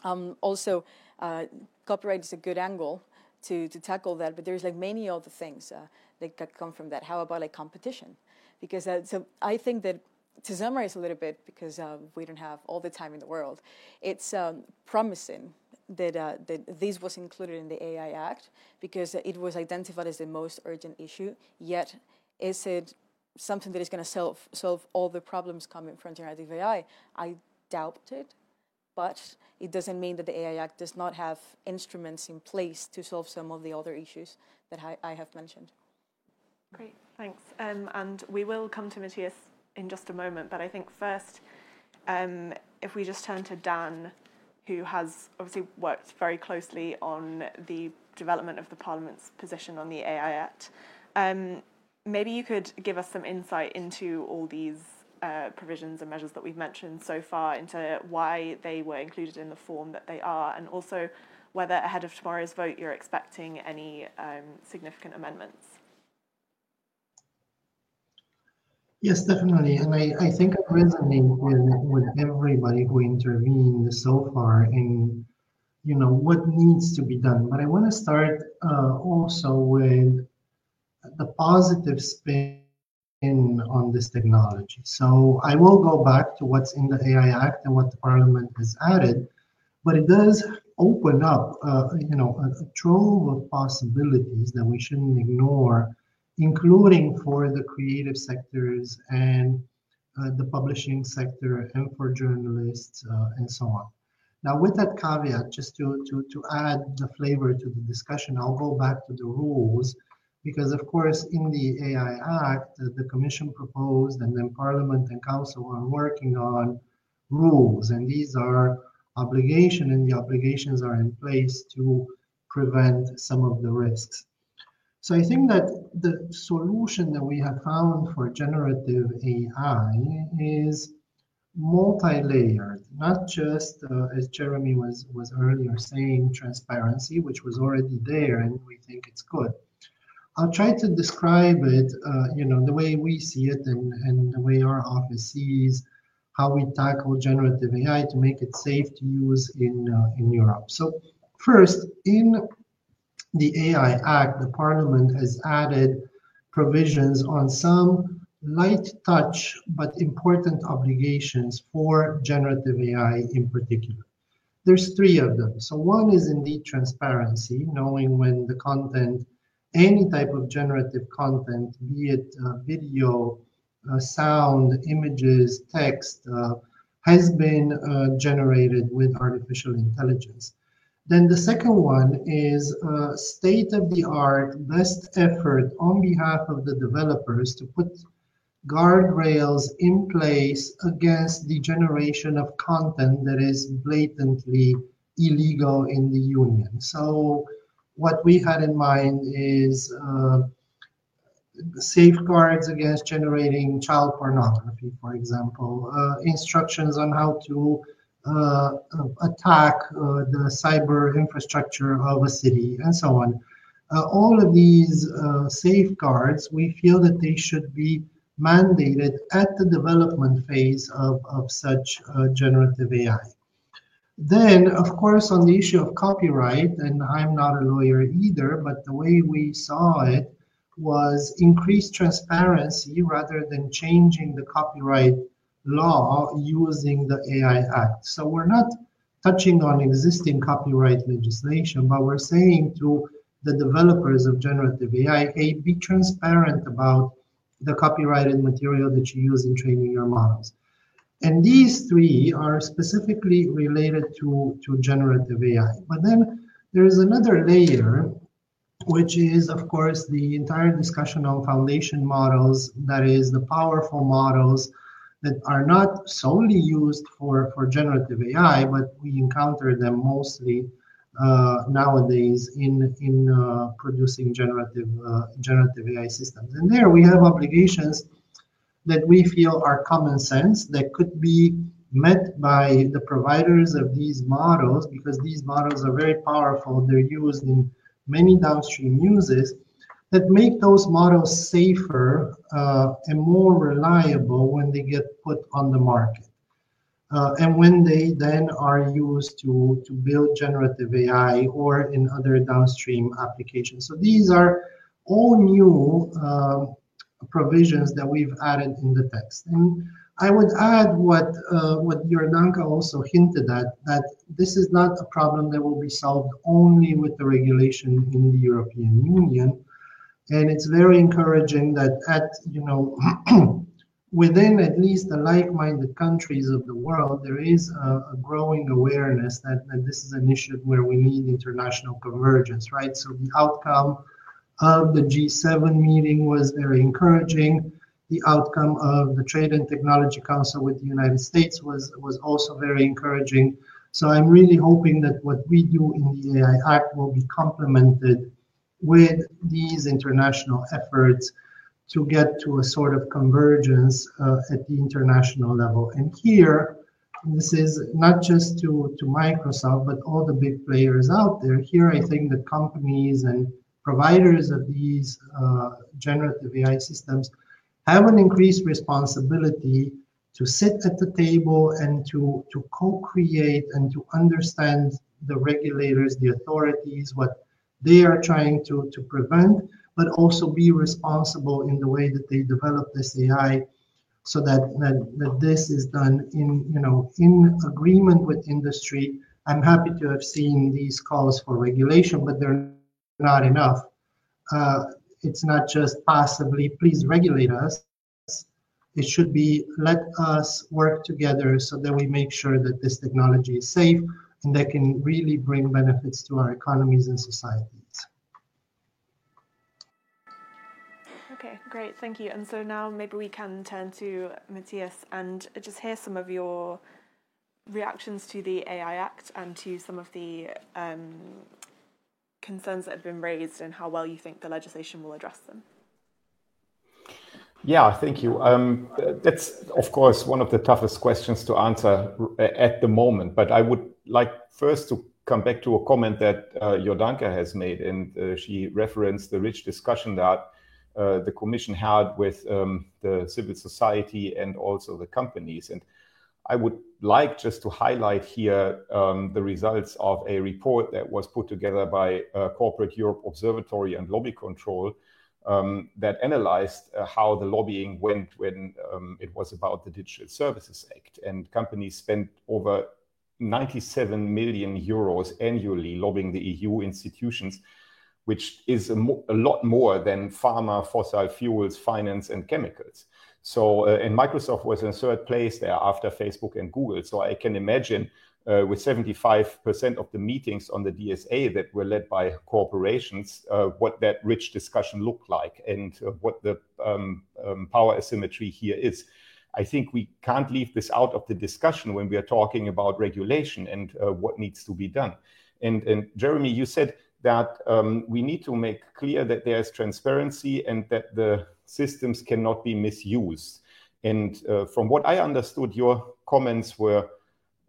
Um, also, uh, copyright is a good angle to to tackle that, but there's like many other things that come from that. How about like competition? Because so I think that to summarize a little bit, because uh, we don't have all the time in the world, it's um, promising that, uh, that this was included in the AI Act because it was identified as the most urgent issue. Yet, is it something that is going to solve, solve all the problems coming from generative AI? I doubt it, but it doesn't mean that the AI Act does not have instruments in place to solve some of the other issues that I, I have mentioned. Great, thanks. Um, and we will come to Matthias in just a moment. But I think first, um, if we just turn to Dan, who has obviously worked very closely on the development of the Parliament's position on the AI Act, um, maybe you could give us some insight into all these uh, provisions and measures that we've mentioned so far, into why they were included in the form that they are, and also whether ahead of tomorrow's vote you're expecting any um, significant amendments. Yes, definitely. And I, I think I resonate with, with everybody who intervened so far in, you know, what needs to be done. But I want to start uh, also with the positive spin on this technology. So I will go back to what's in the AI Act and what the Parliament has added, but it does open up, uh, you know, a, a trove of possibilities that we shouldn't ignore including for the creative sectors and uh, the publishing sector and for journalists uh, and so on. Now, with that caveat, just to, to, to add the flavor to the discussion, I'll go back to the rules because, of course, in the AI Act, the Commission proposed and then Parliament and Council are working on rules, and these are obligation, and the obligations are in place to prevent some of the risks. So I think that the solution that we have found for generative AI is multi-layered, not just uh, as Jeremy was was earlier saying, transparency, which was already there, and we think it's good. I'll try to describe it, uh, you know, the way we see it and, and the way our office sees how we tackle generative AI to make it safe to use in uh, in Europe. So first, in the AI Act, the Parliament has added provisions on some light touch but important obligations for generative AI in particular. There's three of them. So one is indeed transparency, knowing when the content any type of generative content, be it uh, video, uh, sound, images, text, uh, has been uh, generated with artificial intelligence. Then the second one is uh, state of the art, best effort on behalf of the developers to put guardrails in place against the generation of content that is blatantly illegal in the union. So what we had in mind is uh, safeguards against generating child pornography, for example, uh, instructions on how to attack uh, the cyber infrastructure of a city, and so on. Uh, all of these uh, safeguards, we feel that they should be mandated at the development phase of, of such generative AI. Then, of course, on the issue of copyright, and I'm not a lawyer either, but the way we saw it was increased transparency rather than changing the copyright law using the AI Act. So we're not touching on existing copyright legislation, but we're saying to the developers of generative AI, hey, be transparent about the copyrighted material that you use in training your models. And these three are specifically related to, to generative AI. But then there is another layer, which is, of course, the entire discussion on foundation models, that is, the powerful models that are not solely used for, for generative AI, but we encounter them mostly uh, nowadays in in uh, producing generative uh, generative AI systems. And there we have obligations that we feel are common sense that could be met by the providers of these models because these models are very powerful. They're used in many downstream uses that make those models safer uh, and more reliable when they get put on the market. Uh, and when they then are used to, to build generative AI or in other downstream applications. So these are all new uh, provisions that we've added in the text. And I would add what uh, what Jordanka also hinted at that this is not a problem that will be solved only with the regulation in the European Union, and it's very encouraging that at you know <clears throat> within at least the like-minded countries of the world there is a, a growing awareness that, that this is an issue where we need international convergence, right? So the outcome of the G7 meeting was very encouraging. The outcome of the Trade and Technology Council with the United States was, was also very encouraging. So I'm really hoping that what we do in the AI Act will be complemented with these international efforts to get to a sort of convergence uh, at the international level. And here, this is not just to, to Microsoft, but all the big players out there. Here, I think the companies and providers of these uh, generative AI systems have an increased responsibility to sit at the table and to, to co-create and to understand the regulators, the authorities, what they are trying to, to prevent, but also be responsible in the way that they develop this AI so that, that, that this is done in, you know, in agreement with industry. I'm happy to have seen these calls for regulation, but they're not enough. Uh, it's not just passively, please regulate us. It should be let us work together so that we make sure that this technology is safe and that can really bring benefits to our economies and societies. Okay, great, thank you. And so now maybe we can turn to Matthias and just hear some of your reactions to the AI Act and to some of the um, concerns that have been raised and how well you think the legislation will address them. Yeah, thank you. Um, that's, of course, one of the toughest questions to answer at the moment. But I would like first to come back to a comment that uh, Jordanka has made, and uh, she referenced the rich discussion that uh, the Commission had with um, the civil society and also the companies. And I would like just to highlight here um, the results of a report that was put together by uh, Corporate Europe Observatory and Lobby Control um, that analyzed uh, how the lobbying went when um, it was about the Digital Services Act. And companies spent over 97 million euros annually lobbying the EU institutions which is a, mo- a, lot more than pharma, fossil fuels, finance, and chemicals. So, uh, and Microsoft was in third place there after Facebook and Google. So I can imagine uh, with 75% of the meetings on the DSA that were led by corporations, uh, what that rich discussion looked like and uh, what the um, um, power asymmetry here is. I think we can't leave this out of the discussion when we are talking about regulation and uh, what needs to be done. And, and Jeremy, you said that um, we need to make clear that there's transparency and that the systems cannot be misused. And uh, from what I understood, your comments were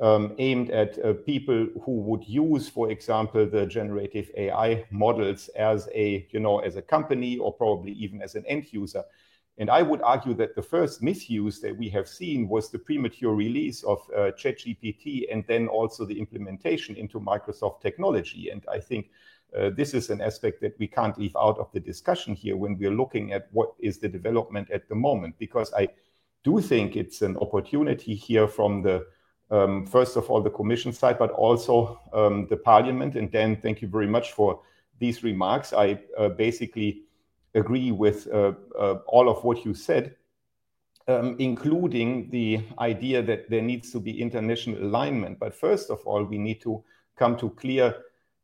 um, aimed at uh, people who would use, for example, the generative AI models as a, you know, as a company or probably even as an end user. And I would argue that the first misuse that we have seen was the premature release of uh, ChatGPT and then also the implementation into Microsoft technology. And I think uh, this is an aspect that we can't leave out of the discussion here when we're looking at what is the development at the moment, because I do think it's an opportunity here from the um, first of all, the Commission side, but also um, the Parliament. And Dan, thank you very much for these remarks. I uh, basically agree with uh, uh, all of what you said, um, including the idea that there needs to be international alignment. But first of all, we need to come to clear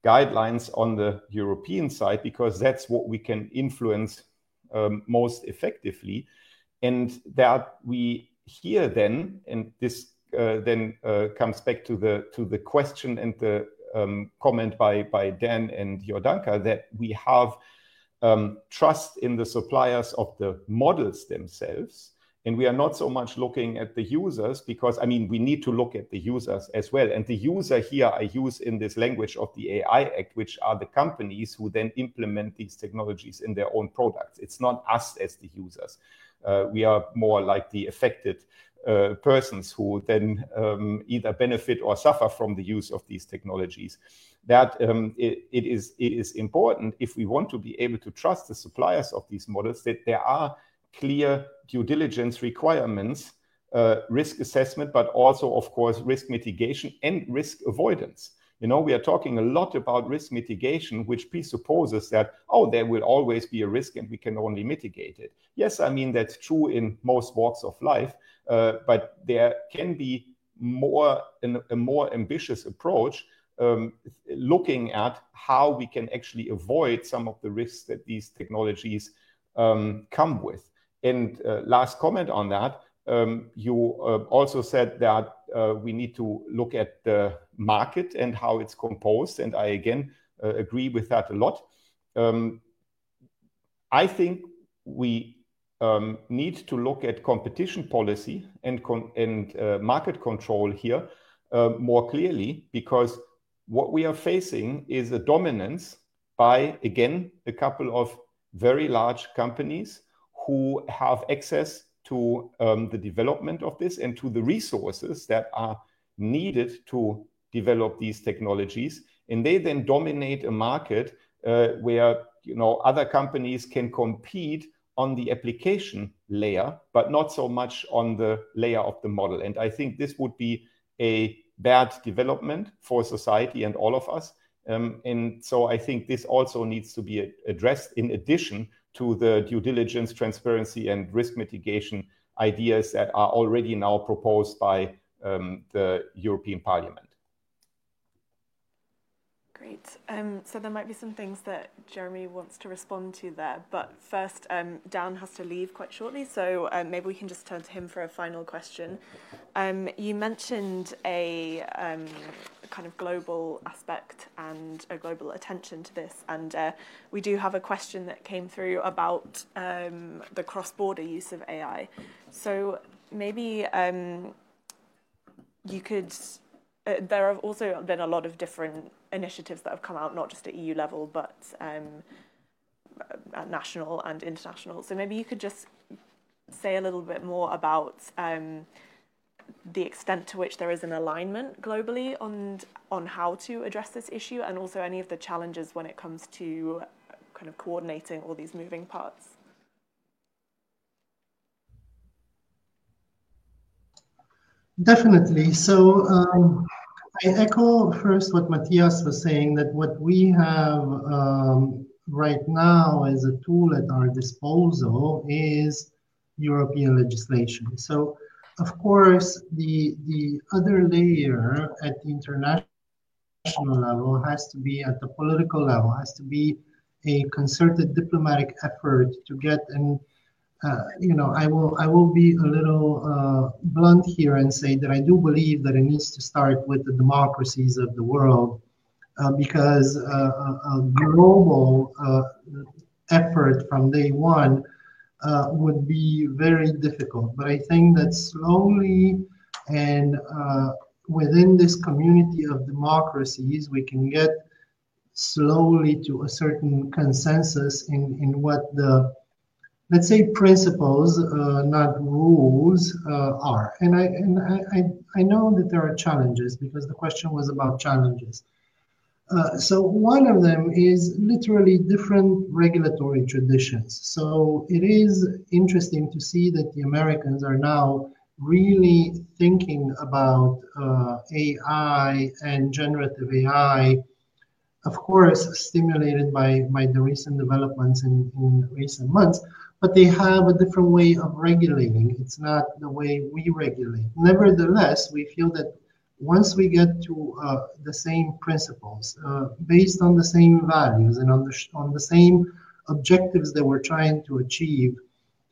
guidelines on the European side because that's what we can influence um, most effectively. And that we hear then, and this uh, then uh, comes back to the to the question and the um, comment by by Dan and Jordanka that we have um, trust in the suppliers of the models themselves. And we are not so much looking at the users because, I mean, we need to look at the users as well. And the user here I use in this language of the AI Act, which are the companies who then implement these technologies in their own products. It's not us as the users. Uh, we are more like the affected uh, persons who then um, either benefit or suffer from the use of these technologies. That um, it, it, is, it is important if we want to be able to trust the suppliers of these models that there are clear due diligence requirements, uh, risk assessment, but also, of course, risk mitigation and risk avoidance. You know, we are talking a lot about risk mitigation, which presupposes that, oh, there will always be a risk and we can only mitigate it. Yes, I mean, that's true in most walks of life, uh, but there can be more an, a more ambitious approach um, looking at how we can actually avoid some of the risks that these technologies um, come with. And uh, last comment on that, um, you uh, also said that uh, we need to look at the market and how it's composed. And I again uh, agree with that a lot. Um, I think we um, need to look at competition policy and, con and uh, market control here uh, more clearly because what we are facing is a dominance by, again, a couple of very large companies who have access to um, the development of this and to the resources that are needed to develop these technologies. And they then dominate a market uh, where you know other companies can compete on the application layer, but not so much on the layer of the model. And I think this would be a bad development for society and all of us. Um, and so I think this also needs to be addressed in addition to the due diligence, transparency, and risk mitigation ideas that are already now proposed by um, the European Parliament. Great. Um, so there might be some things that Jeremy wants to respond to there, but first, um, Dan has to leave quite shortly, so um, maybe we can just turn to him for a final question. Um, you mentioned a, um, kind of global aspect and a global attention to this, and uh, we do have a question that came through about um, the cross-border use of AI. So maybe you could uh, there have also been a lot of different initiatives that have come out, not just at EU level, but um, at national and international. So maybe you could just say a little bit more about um, the extent to which there is an alignment globally on on how to address this issue, and also any of the challenges when it comes to kind of coordinating all these moving parts. Definitely. So um, I echo first what Matthias was saying that what we have um, right now as a tool at our disposal is European legislation. So, of course, the the other layer at the international level has to be at the political level, has to be a concerted diplomatic effort to get and uh, you know, I will I will be a little uh, blunt here and say that I do believe that it needs to start with the democracies of the world, uh, because uh, a, global uh, effort from day one uh, would be very difficult. But I think that slowly and within this community of democracies, we can get slowly to a certain consensus in, in what the let's say principles, uh, not rules, uh, are. And I and I, I, I know that there are challenges because the question was about challenges. Uh, so one of them is literally different regulatory traditions. So it is interesting to see that the Americans are now really thinking about uh, AI and generative AI of course, stimulated by, by the recent developments in, in recent months, but they have a different way of regulating. It's not the way we regulate. Nevertheless, we feel that once we get to uh, the same principles, uh, based on the same values and on the, on the same objectives that we're trying to achieve,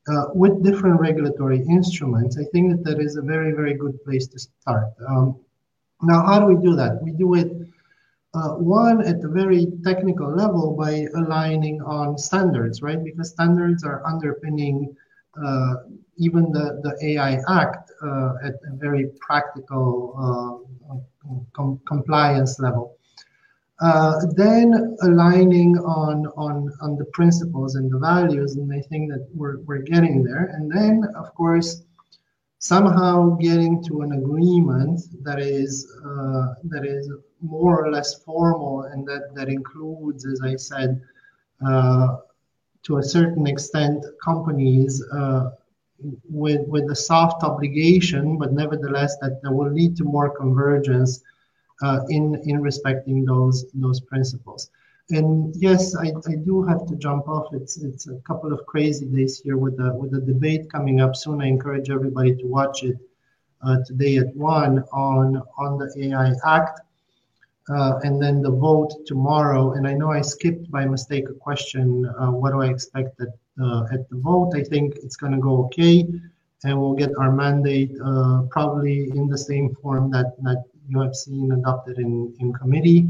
uh, with different regulatory instruments, I think that that is a very, very good place to start. Um, now, how do we do that? We do it uh, one at the very technical level by aligning on standards, right? Because standards are underpinning uh, even the, the AI Act uh, at a very practical uh, com- compliance level. Uh, then aligning on, on, on the principles and the values, and I think that we're, we're getting there. And then, of course, somehow getting to an agreement that is uh, that is more or less formal and that, that includes, as I said, uh, to a certain extent, companies uh, with, with a soft obligation, but nevertheless that, that will lead to more convergence uh, in, in respecting those, those principles. And yes, I, I do have to jump off. It's it's a couple of crazy days here with the with the debate coming up soon. I encourage everybody to watch it uh, today at one on on the AI Act uh, and then the vote tomorrow. And I know I skipped by mistake a question. Uh, what do I expect at, uh, at the vote? I think it's going to go okay, and we'll get our mandate uh, probably in the same form that, that you have seen adopted in, in committee.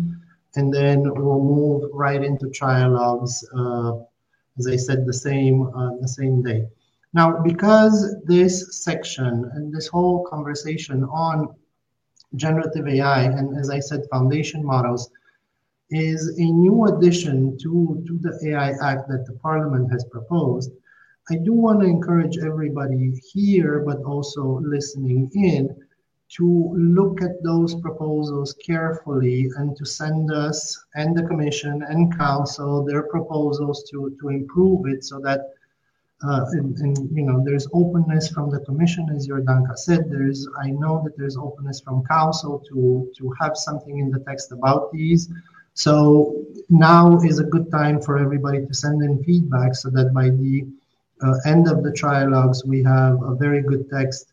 And then we'll move right into trialogues, uh, as I said, the same uh, the same day. Now, because this section and this whole conversation on generative AI, and as I said, foundation models, is a new addition to, to the AI Act that the Parliament has proposed. I do want to encourage everybody here, but also listening in, to look at those proposals carefully and to send us and the Commission and Council their proposals to, to improve it so that uh, and, and, you know there's openness from the commission as Jordanka said. There's I know that there's openness from council to to have something in the text about these. So now is a good time for everybody to send in feedback so that by the uh, end of the trialogues we have a very good text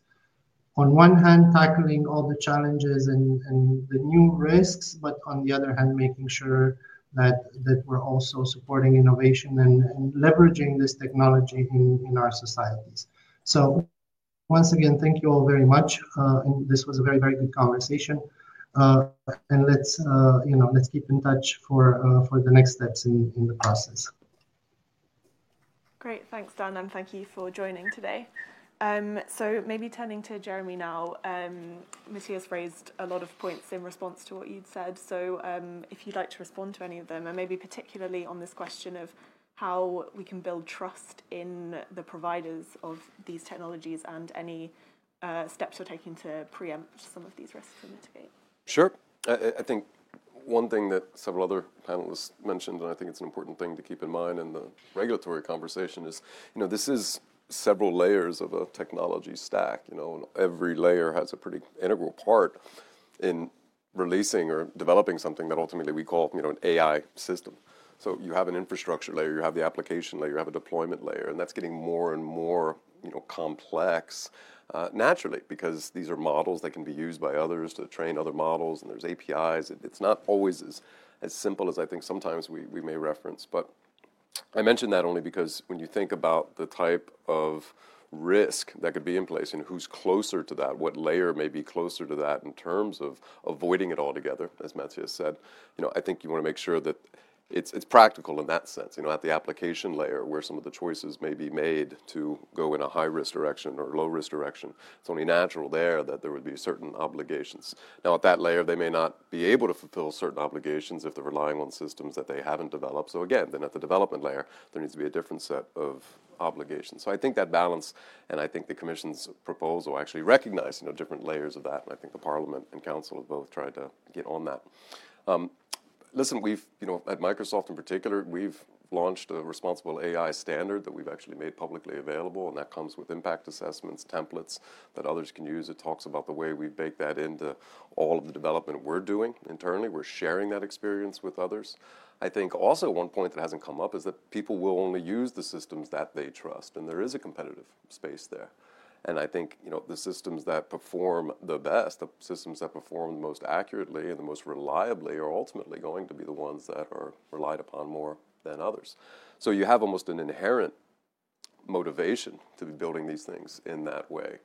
on one hand tackling all the challenges and, and the new risks but on the other hand making sure that that we're also supporting innovation and, and leveraging this technology in, in our societies. So once again, thank you all very much. Uh, and this was a very, very good conversation. Uh, and let's, uh, you know, let's keep in touch for, uh, for the next steps in, in the process. Great, thanks, Dan, and thank you for joining today. Um, so maybe turning to Jeremy now, um, Matthias raised a lot of points in response to what you'd said. So um, if you'd like to respond to any of them, and maybe particularly on this question of how we can build trust in the providers of these technologies and any uh, steps you're taking to preempt some of these risks and mitigate. Sure. I, I think one thing that several other panelists mentioned, and I think it's an important thing to keep in mind in the regulatory conversation, is you know this is several layers of a technology stack. You know, every layer has a pretty integral part in releasing or developing something that ultimately we call you know an AI system. So you have an infrastructure layer, you have the application layer, you have a deployment layer, and that's getting more and more you know, complex uh, naturally because these are models that can be used by others to train other models, and there's APIs. It, it's not always as, as simple as I think sometimes we, we may reference. But I mention that only because when you think about the type of risk that could be in place and who's closer to that, what layer may be closer to that in terms of avoiding it altogether, as Matthias said, you know, I think you want to make sure that it's, it's practical in that sense, you know, at the application layer where some of the choices may be made to go in a high risk direction or low risk direction. It's only natural there that there would be certain obligations. Now, at that layer, they may not be able to fulfill certain obligations if they're relying on systems that they haven't developed. So, again, then at the development layer, there needs to be a different set of obligations. So, I think that balance, and I think the Commission's proposal actually recognizes you know, different layers of that. And I think the Parliament and Council have both tried to get on that. Um, listen, we've, you know, at Microsoft in particular, we've launched a responsible AI standard that we've actually made publicly available, and that comes with impact assessments, templates that others can use. It talks about the way we bake that into all of the development we're doing internally. We're sharing that experience with others. I think also one point that hasn't come up is that people will only use the systems that they trust, and there is a competitive space there. And I think you know the systems that perform the best, the systems that perform the most accurately and the most reliably, are ultimately going to be the ones that are relied upon more than others. So you have almost an inherent motivation to be building these things in that way.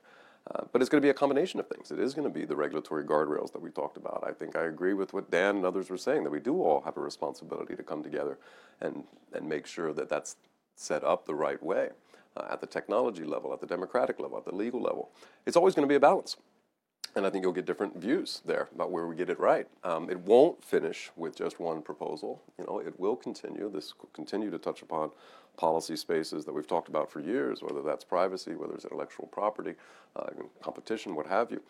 Uh, but it's going to be a combination of things. It is going to be the regulatory guardrails that we talked about. I think I agree with what Dan and others were saying that we do all have a responsibility to come together and, and make sure that that's set up the right way uh, at the technology level, at the democratic level, at the legal level. It's always going to be a balance. And I think you'll get different views there about where we get it right. Um, it won't finish with just one proposal. You know, it will continue. This will continue to touch upon policy spaces that we've talked about for years, whether that's privacy, whether it's intellectual property, uh, competition, what have you.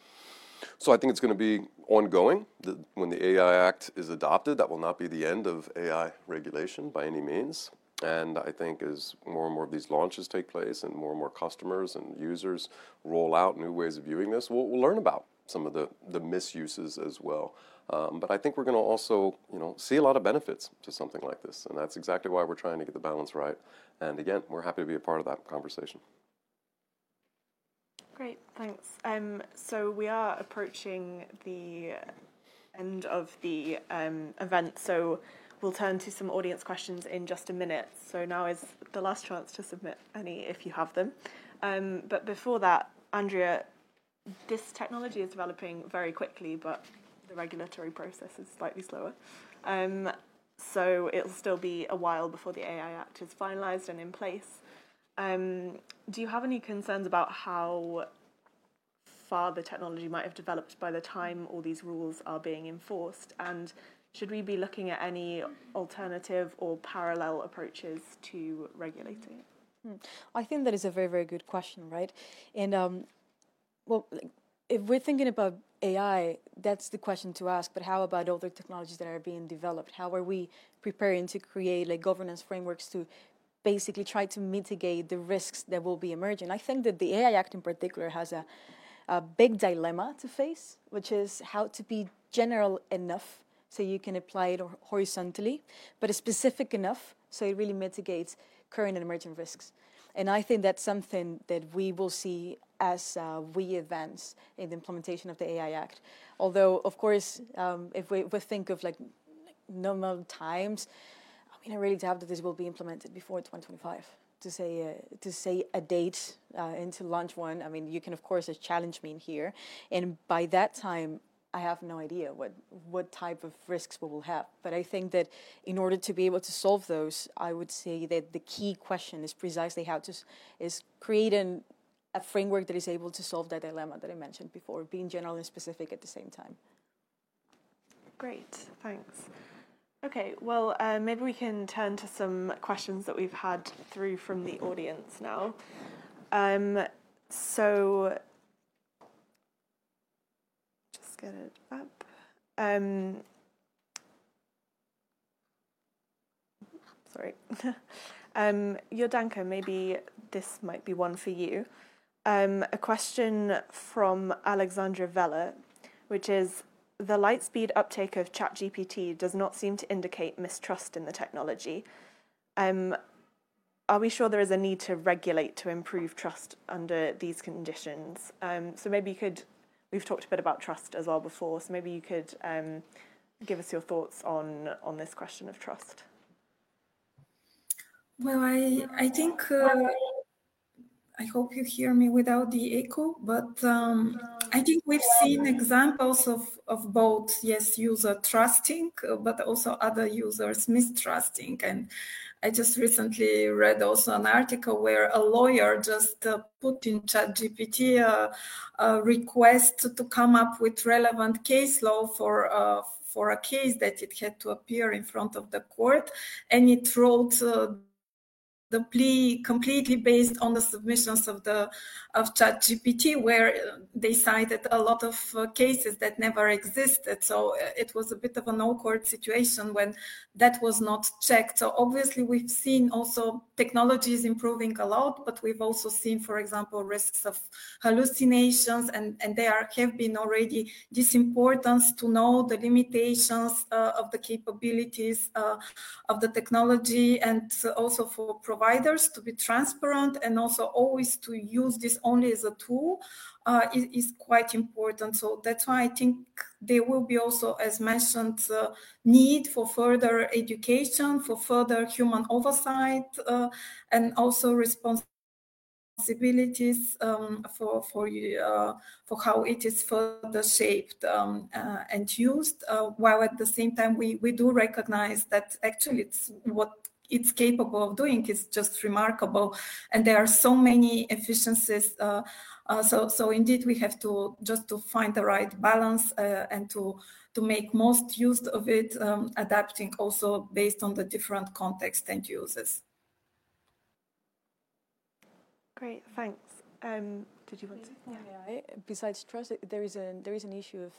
So I think it's going to be ongoing. The, when the AI Act is adopted, that will not be the end of AI regulation by any means. And I think as more and more of these launches take place and more and more customers and users roll out new ways of viewing this, we'll, we'll learn about some of the, the misuses as well. Um, but I think we're going to also, you know, see a lot of benefits to something like this, and that's exactly why we're trying to get the balance right. And again, we're happy to be a part of that conversation. Great, thanks. Um, so we are approaching the end of the um, event. So We'll turn to some audience questions in just a minute. So now is the last chance to submit any if you have them. Um, but before that, Andrea, this technology is developing very quickly, but the regulatory process is slightly slower. Um, so it'll still be a while before the AI Act is finalised and in place. Um, do you have any concerns about how far the technology might have developed by the time all these rules are being enforced? And should we be looking at any alternative or parallel approaches to regulating it? Hmm. I think that is a very, very good question, right? And um, well, if we're thinking about AI, that's the question to ask. But how about other technologies that are being developed? How are we preparing to create like governance frameworks to basically try to mitigate the risks that will be emerging? I think that the AI Act in particular has a, a big dilemma to face, which is how to be general enough so you can apply it horizontally, but it's specific enough so it really mitigates current and emerging risks. And I think that's something that we will see as uh, we advance in the implementation of the AI Act. Although, of course, um, if, we, we, think of like normal times, I mean, I really doubt that this will be implemented before 2025. To say uh, to say a date uh, and to launch one, I mean, you can of course challenge me in here, and by that time, I have no idea what what type of risks we will have. But I think that in order to be able to solve those, I would say that the key question is precisely how to is create an, a framework that is able to solve that dilemma that I mentioned before, being general and specific at the same time. Great, thanks. Okay, well, uh, maybe we can turn to some questions that we've had through from the audience now. Um, so get it up. Um, sorry. <laughs> um, Jordanka, maybe this might be one for you. Um, a question from Alexandra Vella, which is the light speed uptake of ChatGPT does not seem to indicate mistrust in the technology. Um, are we sure there is a need to regulate to improve trust under these conditions? Um, so maybe you could, we've talked a bit about trust as well before, so maybe you could um, give us your thoughts on, on this question of trust. Well, I, I think uh, I hope you hear me without the echo, but um, I think we've seen examples of, of both, yes, user trusting, uh, but also other users mistrusting. And I just recently read also an article where a lawyer just uh, put in ChatGPT a, a, request to come up with relevant case law for uh, for a case that it had to appear in front of the court, and it wrote uh, the plea completely based on the submissions of the of ChatGPT, where they cited a lot of uh, cases that never existed. So uh, it was a bit of an awkward situation when that was not checked. So obviously, we've seen also technology is improving a lot, but we've also seen, for example, risks of hallucinations, and and there have been already this importance to know the limitations uh, of the capabilities uh, of the technology, and also for providers to be transparent and also always to use this only as a tool uh, is, is, quite important. So that's why I think there will be also, as mentioned, uh, need for further education, for further human oversight, uh, and also responsibilities um, for for uh, for how it is further shaped um, uh, and used. Uh, while at the same time, we we do recognize that actually it's what it's capable of doing is just remarkable. And there are so many efficiencies. Uh, uh, so, so indeed, we have to just to find the right balance uh, and to to make most use of it, um, adapting also based on the different context and uses. Great, thanks. Um, did you want to? Yeah. Besides trust, there is an there is an issue of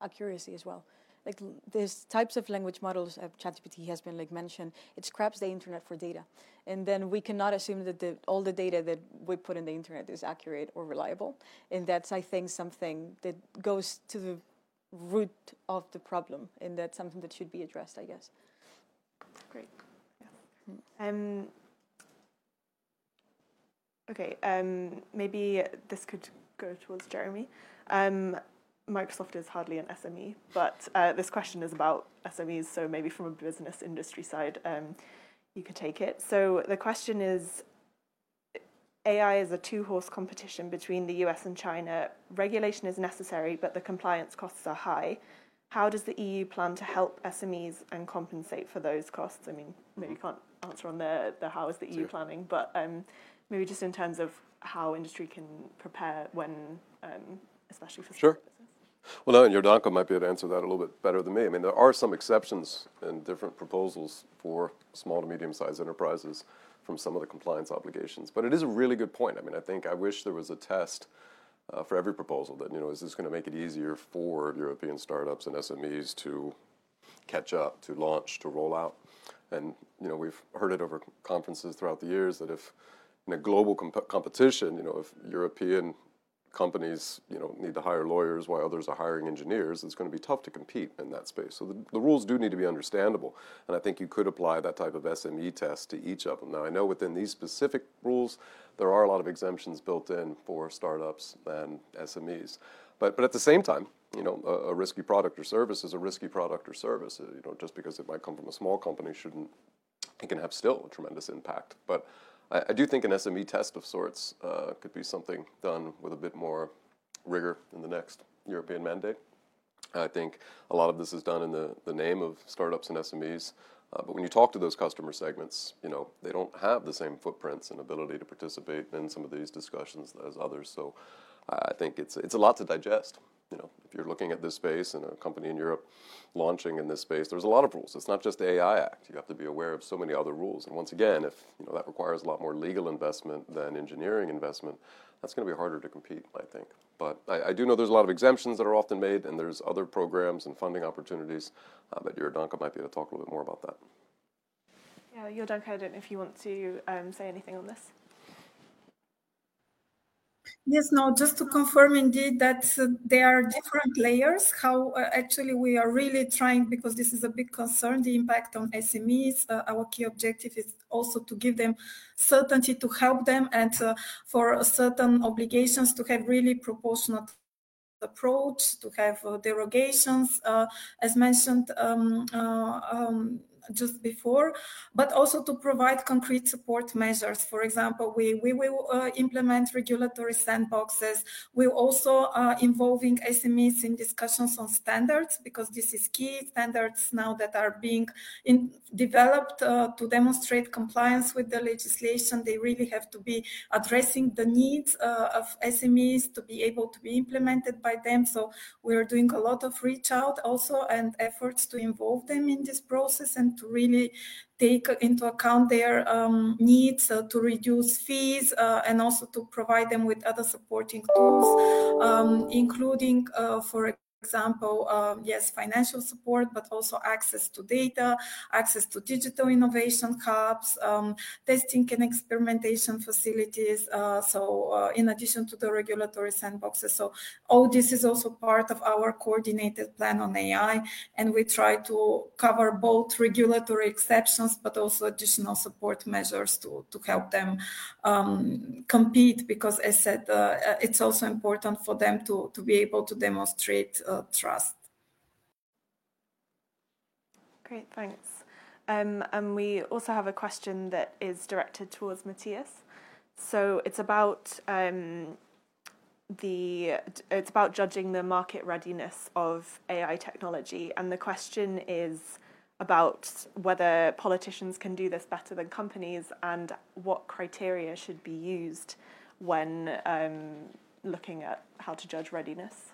accuracy as well like there's types of language models uh, ChatGPT has been like mentioned. It scraps the internet for data, and then we cannot assume that the, all the data that we put in the internet is accurate or reliable. And that's I think something that goes to the root of the problem, and that's something that should be addressed, I guess. Great. Yeah. Hmm. Um, okay. Um, maybe this could go towards Jeremy. Um, Microsoft is hardly an SME, but uh, this question is about SMEs, so maybe from a business industry side, um, you could take it. So the question is AI is a two horse competition between the US and China. Regulation is necessary, but the compliance costs are high. How does the EU plan to help SMEs and compensate for those costs? I mean, maybe you can't answer on the, the how is the EU planning, but um, maybe just in terms of how industry can prepare when, um, especially for sure. Well, no, and Jordanka might be able to answer that a little bit better than me. I mean, there are some exceptions in different proposals for small to medium-sized enterprises from some of the compliance obligations. But it is a really good point. I mean, I think I wish there was a test uh, for every proposal that, you know, is this going to make it easier for European startups and SMEs to catch up, to launch, to roll out? And, you know, we've heard it over conferences throughout the years that if in a global comp- competition, you know, if European companies, you know, need to hire lawyers while others are hiring engineers, it's going to be tough to compete in that space. So the, the rules do need to be understandable, and I think you could apply that type of SME test to each of them. Now, I know within these specific rules, there are a lot of exemptions built in for startups and SMEs, but but at the same time, you know, a, a risky product or service is a risky product or service. You know, just because it might come from a small company shouldn't it can have still a tremendous impact, but I, I do think an SME test of sorts uh, could be something done with a bit more rigor in the next European mandate. I think a lot of this is done in the, the name of startups and SMEs. Uh, but when you talk to those customer segments, you know, they don't have the same footprints and ability to participate in some of these discussions as others. So I think it's, it's a lot to digest you know, if you're looking at this space and a company in Europe launching in this space, there's a lot of rules. It's not just the AI Act. You have to be aware of so many other rules. And once again, if you know that requires a lot more legal investment than engineering investment, that's going to be harder to compete, I think. But I, I, do know there's a lot of exemptions that are often made, and there's other programs and funding opportunities. Uh, but Jordanka might be able to talk a little bit more about that. Yeah, Jordanka, I don't know if you want to um, say anything on this. Yes, no, just to confirm indeed that uh, there are different layers. How uh, actually we are really trying, because this is a big concern, the impact on SMEs. Uh, our key objective is also to give them certainty to help them and uh, for certain obligations to have really proportionate approach, to have uh, derogations, uh, as mentioned. Um, um, just before, but also to provide concrete support measures. For example, we, we will uh, implement regulatory sandboxes. We're also uh, involving SMEs in discussions on standards because this is key. Standards now that are being in, developed uh, to demonstrate compliance with the legislation, they really have to be addressing the needs uh, of SMEs to be able to be implemented by them. So we're doing a lot of reach out also and efforts to involve them in this process and to really take into account their um, needs uh, to reduce fees uh, and also to provide them with other supporting tools, um, including, uh, for example, um, yes, financial support, but also access to data, access to digital innovation hubs, um, testing and experimentation facilities. Uh, so, uh, in addition to the regulatory sandboxes, so all this is also part of our coordinated plan on AI, and we try to cover both regulatory exceptions, but also additional support measures to to help them um, compete. Because, as I said, uh, it's also important for them to to be able to demonstrate uh, trust. Great, thanks. Um, and we also have a question that is directed towards Matthias. So it's about um, the it's about judging the market readiness of AI technology, and the question is about whether politicians can do this better than companies, and what criteria should be used when um, looking at how to judge readiness.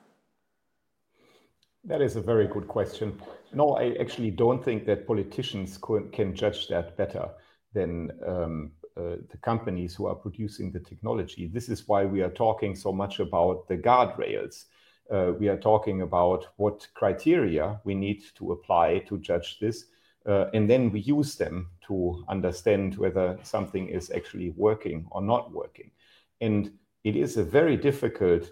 That is a very good question. No, I actually don't think that politicians can judge that better than um, uh, the companies who are producing the technology. This is why we are talking so much about the guardrails. Uh, we are talking about what criteria we need to apply to judge this, uh, and then we use them to understand whether something is actually working or not working. And it is a very difficult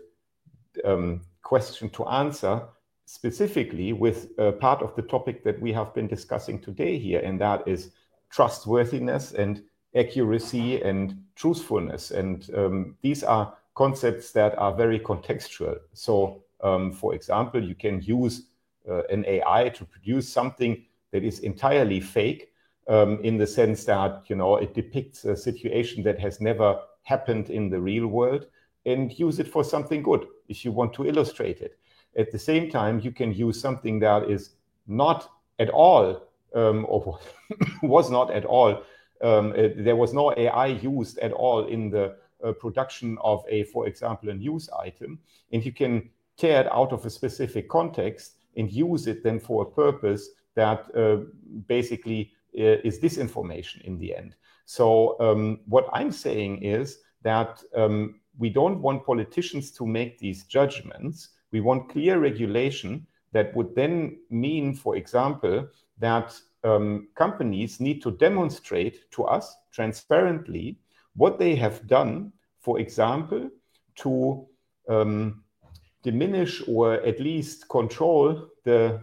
um, question to answer specifically with a part of the topic that we have been discussing today here, and that is trustworthiness and accuracy and truthfulness. And um, these are concepts that are very contextual. So, um, for example, you can use uh, an AI to produce something that is entirely fake um, in the sense that you know it depicts a situation that has never happened in the real world and use it for something good if you want to illustrate it. At the same time, you can use something that is not at all, um, or <coughs> was not at all, um, uh, there was no AI used at all in the uh, production of a, for example, a news item, and you can tear it out of a specific context and use it then for a purpose that uh, basically uh, is disinformation in the end. So um, what I'm saying is that um, we don't want politicians to make these judgments. We want clear regulation that would then mean, for example, that um, companies need to demonstrate to us transparently what they have done, for example, to um, diminish or at least control the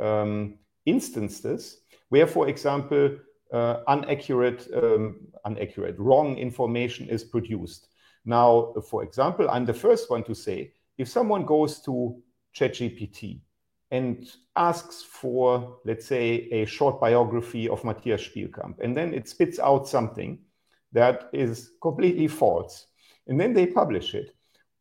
um, instances where, for example, uh, inaccurate, um, inaccurate, wrong information is produced. Now, for example, I'm the first one to say if someone goes to ChatGPT and asks for, let's say, a short biography of Matthias Spielkamp, and then it spits out something that is completely false, and then they publish it,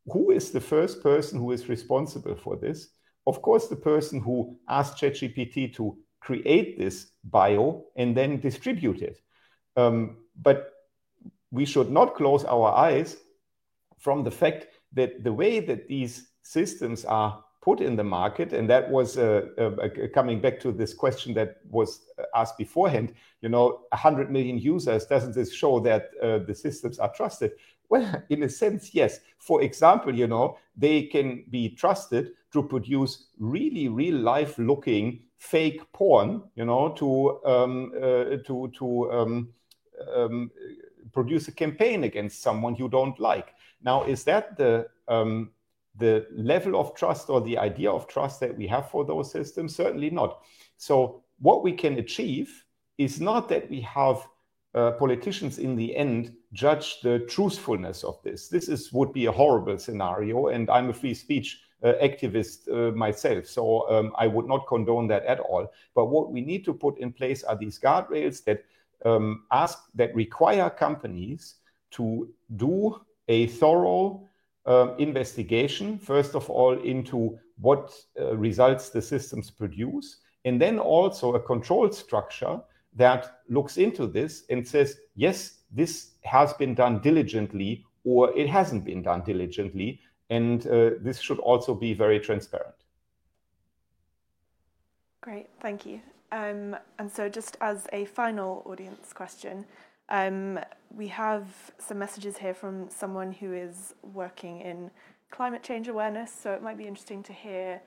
who is the first person who is responsible for this? Of course, the person who asked ChatGPT to create this bio and then distribute it. Um, but we should not close our eyes from the fact that the way that these systems are put in the market, and that was uh, uh, uh, coming back to this question that was asked beforehand, you know, 100 million users, doesn't this show that uh, the systems are trusted? Well, <laughs> in a sense, yes. For example, you know, they can be trusted to produce really real life looking fake porn, you know, to um, uh, to to um, um, produce a campaign against someone you don't like. Now, is that the um, the level of trust or the idea of trust that we have for those systems? Certainly not. So, what we can achieve is not that we have uh, politicians in the end judge the truthfulness of this. This is would be a horrible scenario, and I'm a free speech uh, activist uh, myself, so um, I would not condone that at all. But what we need to put in place are these guardrails that um, ask that require companies to do a thorough um, investigation, first of all, into what uh, results the systems produce, and then also a control structure that looks into this and says, yes, this has been done diligently or it hasn't been done diligently. And uh, this should also be very transparent. Great, thank you. Um, and so, just as a final audience question, um, we have some messages here from someone who is working in climate change awareness. So, it might be interesting to hear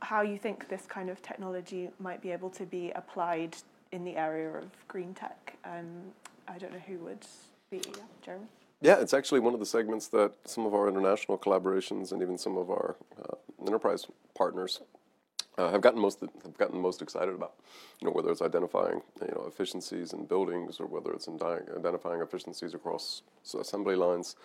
how you think this kind of technology might be able to be applied in the area of green tech. Um, I don't know who would be, Jeremy. Yeah, it's actually one of the segments that some of our international collaborations and even some of our uh, enterprise partners uh, have gotten most have gotten most excited about. You know, whether it's identifying you know efficiencies in buildings or whether it's in identifying efficiencies across assembly lines.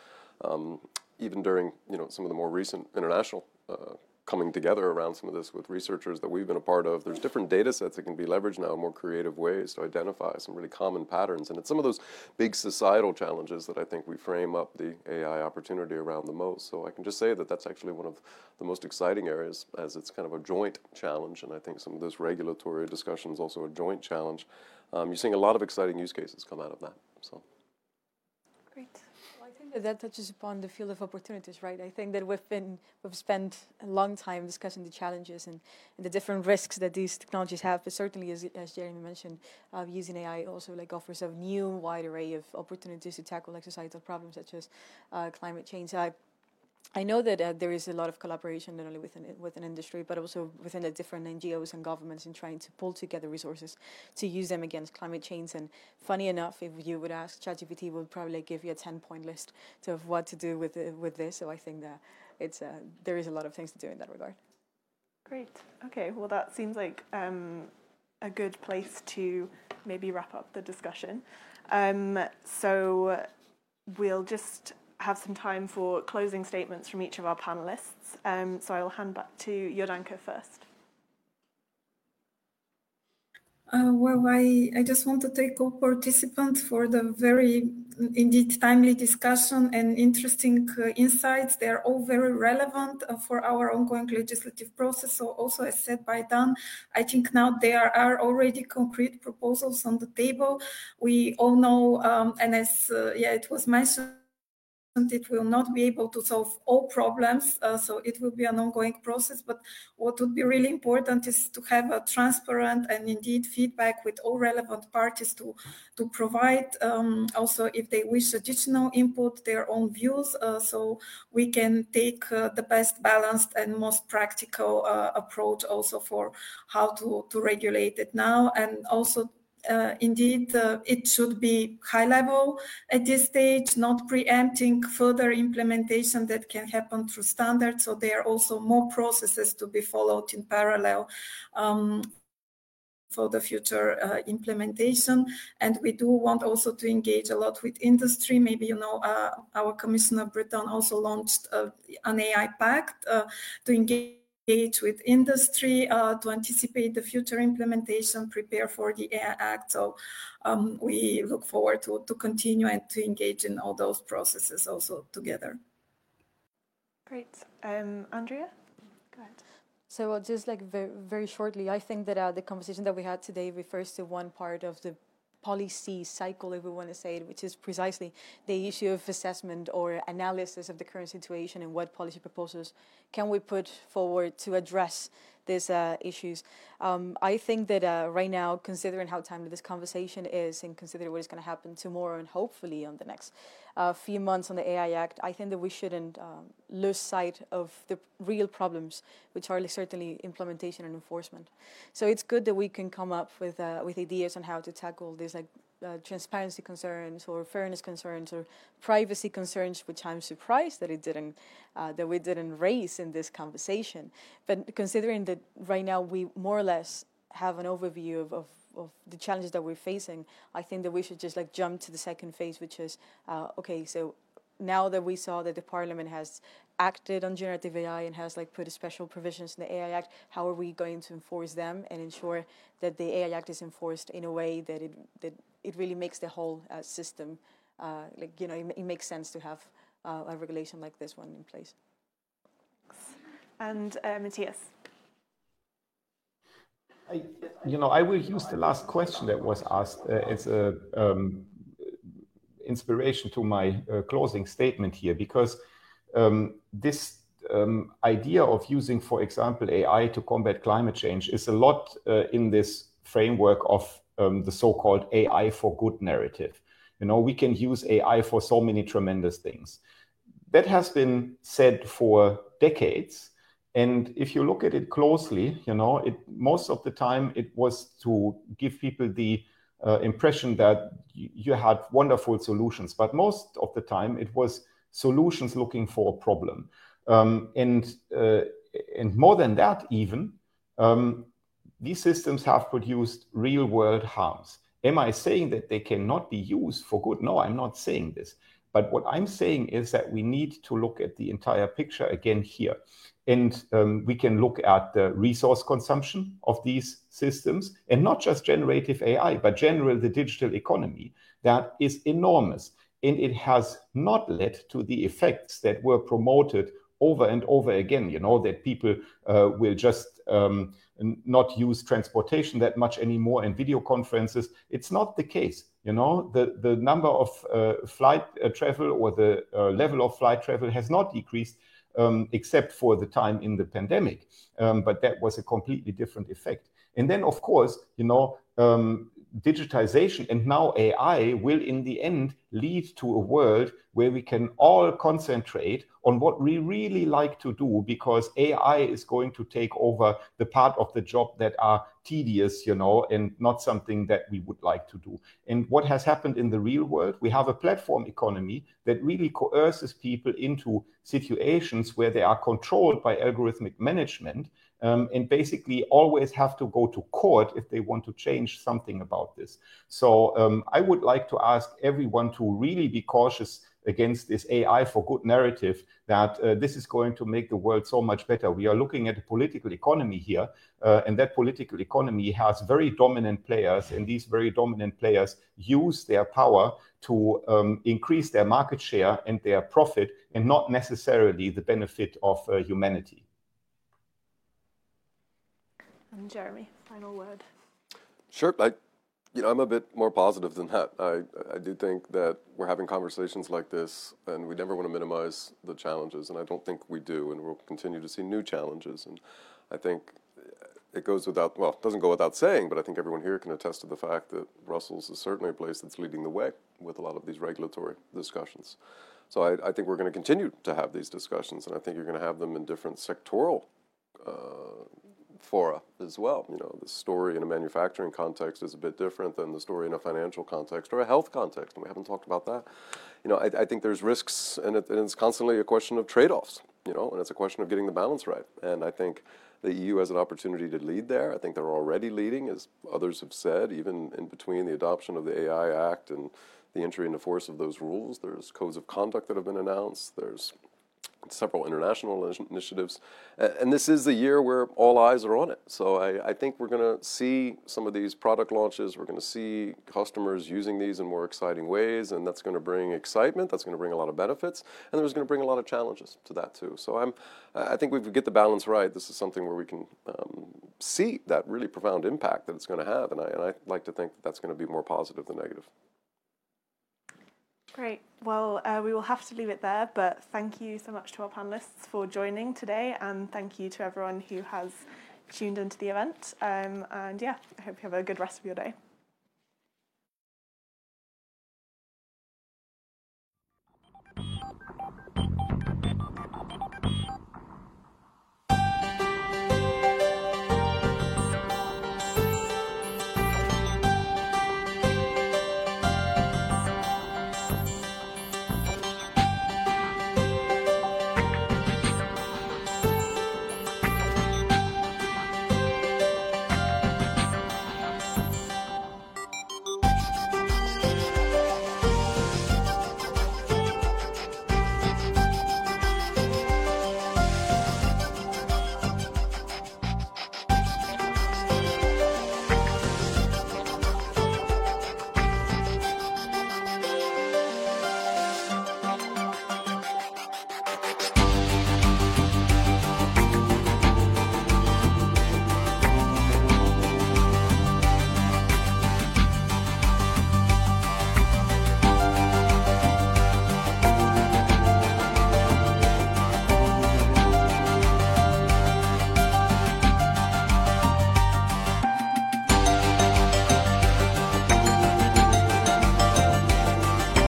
Um, even during you know some of the more recent international uh, coming together around some of this with researchers that we've been a part of. There's different data sets that can be leveraged now in more creative ways to identify some really common patterns. And it's some of those big societal challenges that I think we frame up the AI opportunity around the most. So I can just say that that's actually one of the most exciting areas as it's kind of a joint challenge. And I think some of this regulatory discussion is also a joint challenge. Um, you're seeing a lot of exciting use cases come out of that. So. Great that touches upon the field of opportunities, right? I think that we've been we've spent a long time discussing the challenges and, and the different risks that these technologies have. But certainly, as, as Jeremy mentioned, uh, using AI also like offers a new wide array of opportunities to tackle like societal problems such as uh, climate change. I I know that uh, there is a lot of collaboration not only within within industry but also within the different NGOs and governments in trying to pull together resources to use them against climate change. And funny enough, if you would ask ChatGPT, would probably give you a ten point list of what to do with uh, with this. So I think that it's uh, there is a lot of things to do in that regard. Great. Okay. Well, that seems like um, a good place to maybe wrap up the discussion. Um, so we'll just have some time for closing statements from each of our panelists. Um, so I will hand back to Jordanka first. Uh, well, I, I just want to thank all participants for the very, indeed, timely discussion and interesting uh, insights. They are all very relevant uh, for our ongoing legislative process. So, also, as said by Dan, I think now there are already concrete proposals on the table. We all know, um, and as uh, yeah, it was mentioned it will not be able to solve all problems. Uh, so it will be an ongoing process. But what would be really important is to have a transparent and indeed feedback with all relevant parties to, to provide um, also, if they wish additional input, their own views. Uh, so we can take uh, the best balanced and most practical uh, approach also for how to, to regulate it now and also uh, indeed uh, it should be high level at this stage, not preempting further implementation that can happen through standards. So there are also more processes to be followed in parallel. Um, for the future uh, implementation. And we do want also to engage a lot with industry. Maybe, you know, uh, our Commissioner Breton also launched uh, an AI pact uh, to engage engage with industry uh, to anticipate the future implementation, prepare for the AI Act. So um, we look forward to, to continue and to engage in all those processes also together. Great. Um, Andrea, go ahead. So just like very, very shortly, I think that uh, the conversation that we had today refers to one part of the policy cycle, if we want to say it, which is precisely the issue of assessment or analysis of the current situation and what policy proposals can we put forward to address these uh, issues. Um, I think that uh, right now, considering how timely this conversation is and considering what is going to happen tomorrow and hopefully on the next uh, few months on the AI Act, I think that we shouldn't um, lose sight of the real problems, which are certainly implementation and enforcement. So it's good that we can come up with uh, with ideas on how to tackle these like uh, transparency concerns or fairness concerns or privacy concerns, which I'm surprised that it didn't uh, that we didn't raise in this conversation. But considering that right now we more or less have an overview of, of, of the challenges that we're facing, I think that we should just like jump to the second phase, which is uh, okay. So now that we saw that the parliament has acted on generative AI and has like put special provisions in the AI Act, how are we going to enforce them and ensure that the AI Act is enforced in a way that it that it really makes the whole uh, system uh, like you know it, it, makes sense to have uh, a regulation like this one in place. And uh, Matthias. I, you know, I will use the last question that was asked uh, as a um, inspiration to my uh, closing statement here, because um, this um, idea of using, for example, AI to combat climate change is a lot uh, in this framework of um, the so-called AI for good narrative. You know, we can use AI for so many tremendous things. That has been said for decades. And if you look at it closely, you know, it most of the time it was to give people the uh, impression that you had wonderful solutions, but most of the time it was solutions looking for a problem. Um, and, uh, and more than that, even, um, these systems have produced real world harms. Am I saying that they cannot be used for good? No, I'm not saying this. But what I'm saying is that we need to look at the entire picture again here. And um, we can look at the resource consumption of these systems and not just generative AI, but general the digital economy that is enormous and it has not led to the effects that were promoted over and over again. You know, that people uh, will just um, not use transportation that much anymore and video conferences. It's not the case. You know, the, the number of uh, flight uh, travel or the uh, level of flight travel has not decreased. Um, except for the time in the pandemic, um, but that was a completely different effect. And then, of course, you know, um, digitization and now AI will in the end lead to a world where we can all concentrate on what we really like to do because AI is going to take over the part of the job that are tedious, you know, and not something that we would like to do. And what has happened in the real world, we have a platform economy that really coerces people into situations where they are controlled by algorithmic management um, and basically always have to go to court if they want to change something about this. So um, I would like to ask everyone to really be cautious against this AI for good narrative that uh, this is going to make the world so much better. We are looking at a political economy here, uh, and that political economy has very dominant players, and these very dominant players use their power to um, increase their market share and their profit, and not necessarily the benefit of uh, humanity. And Jeremy, final word. Sure. I, you know, I'm a bit more positive than that. I, I do think that we're having conversations like this, and we never want to minimize the challenges, and I don't think we do, and we'll continue to see new challenges. And I think it goes without, well, it doesn't go without saying, but I think everyone here can attest to the fact that Brussels is certainly a place that's leading the way with a lot of these regulatory discussions. So I, I think we're going to continue to have these discussions, and I think you're going to have them in different sectoral uh, fora as well. You know, the story in a manufacturing context is a bit different than the story in a financial context or a health context, and we haven't talked about that. You know, I, I think there's risks, and, it, and it's constantly a question of trade-offs. You know, and it's a question of getting the balance right. And I think the EU has an opportunity to lead there. I think they're already leading, as others have said, even in between the adoption of the AI Act and the entry into force of those rules. There's codes of conduct that have been announced. There's several international initiatives. And this is the year where all eyes are on it. So I, I think we're going to see some of these product launches. We're going to see customers using these in more exciting ways. And that's going to bring excitement. That's going to bring a lot of benefits. And there's going to bring a lot of challenges to that too. So I'm, I think we get the balance right, this is something where we can um, see that really profound impact that it's going to have. And I, and I like to think that that's going to be more positive than negative. Great. Well, uh, we will have to leave it there, but thank you so much to our panelists for joining today, and thank you to everyone who has tuned into the event. Um, and yeah, I hope you have a good rest of your day.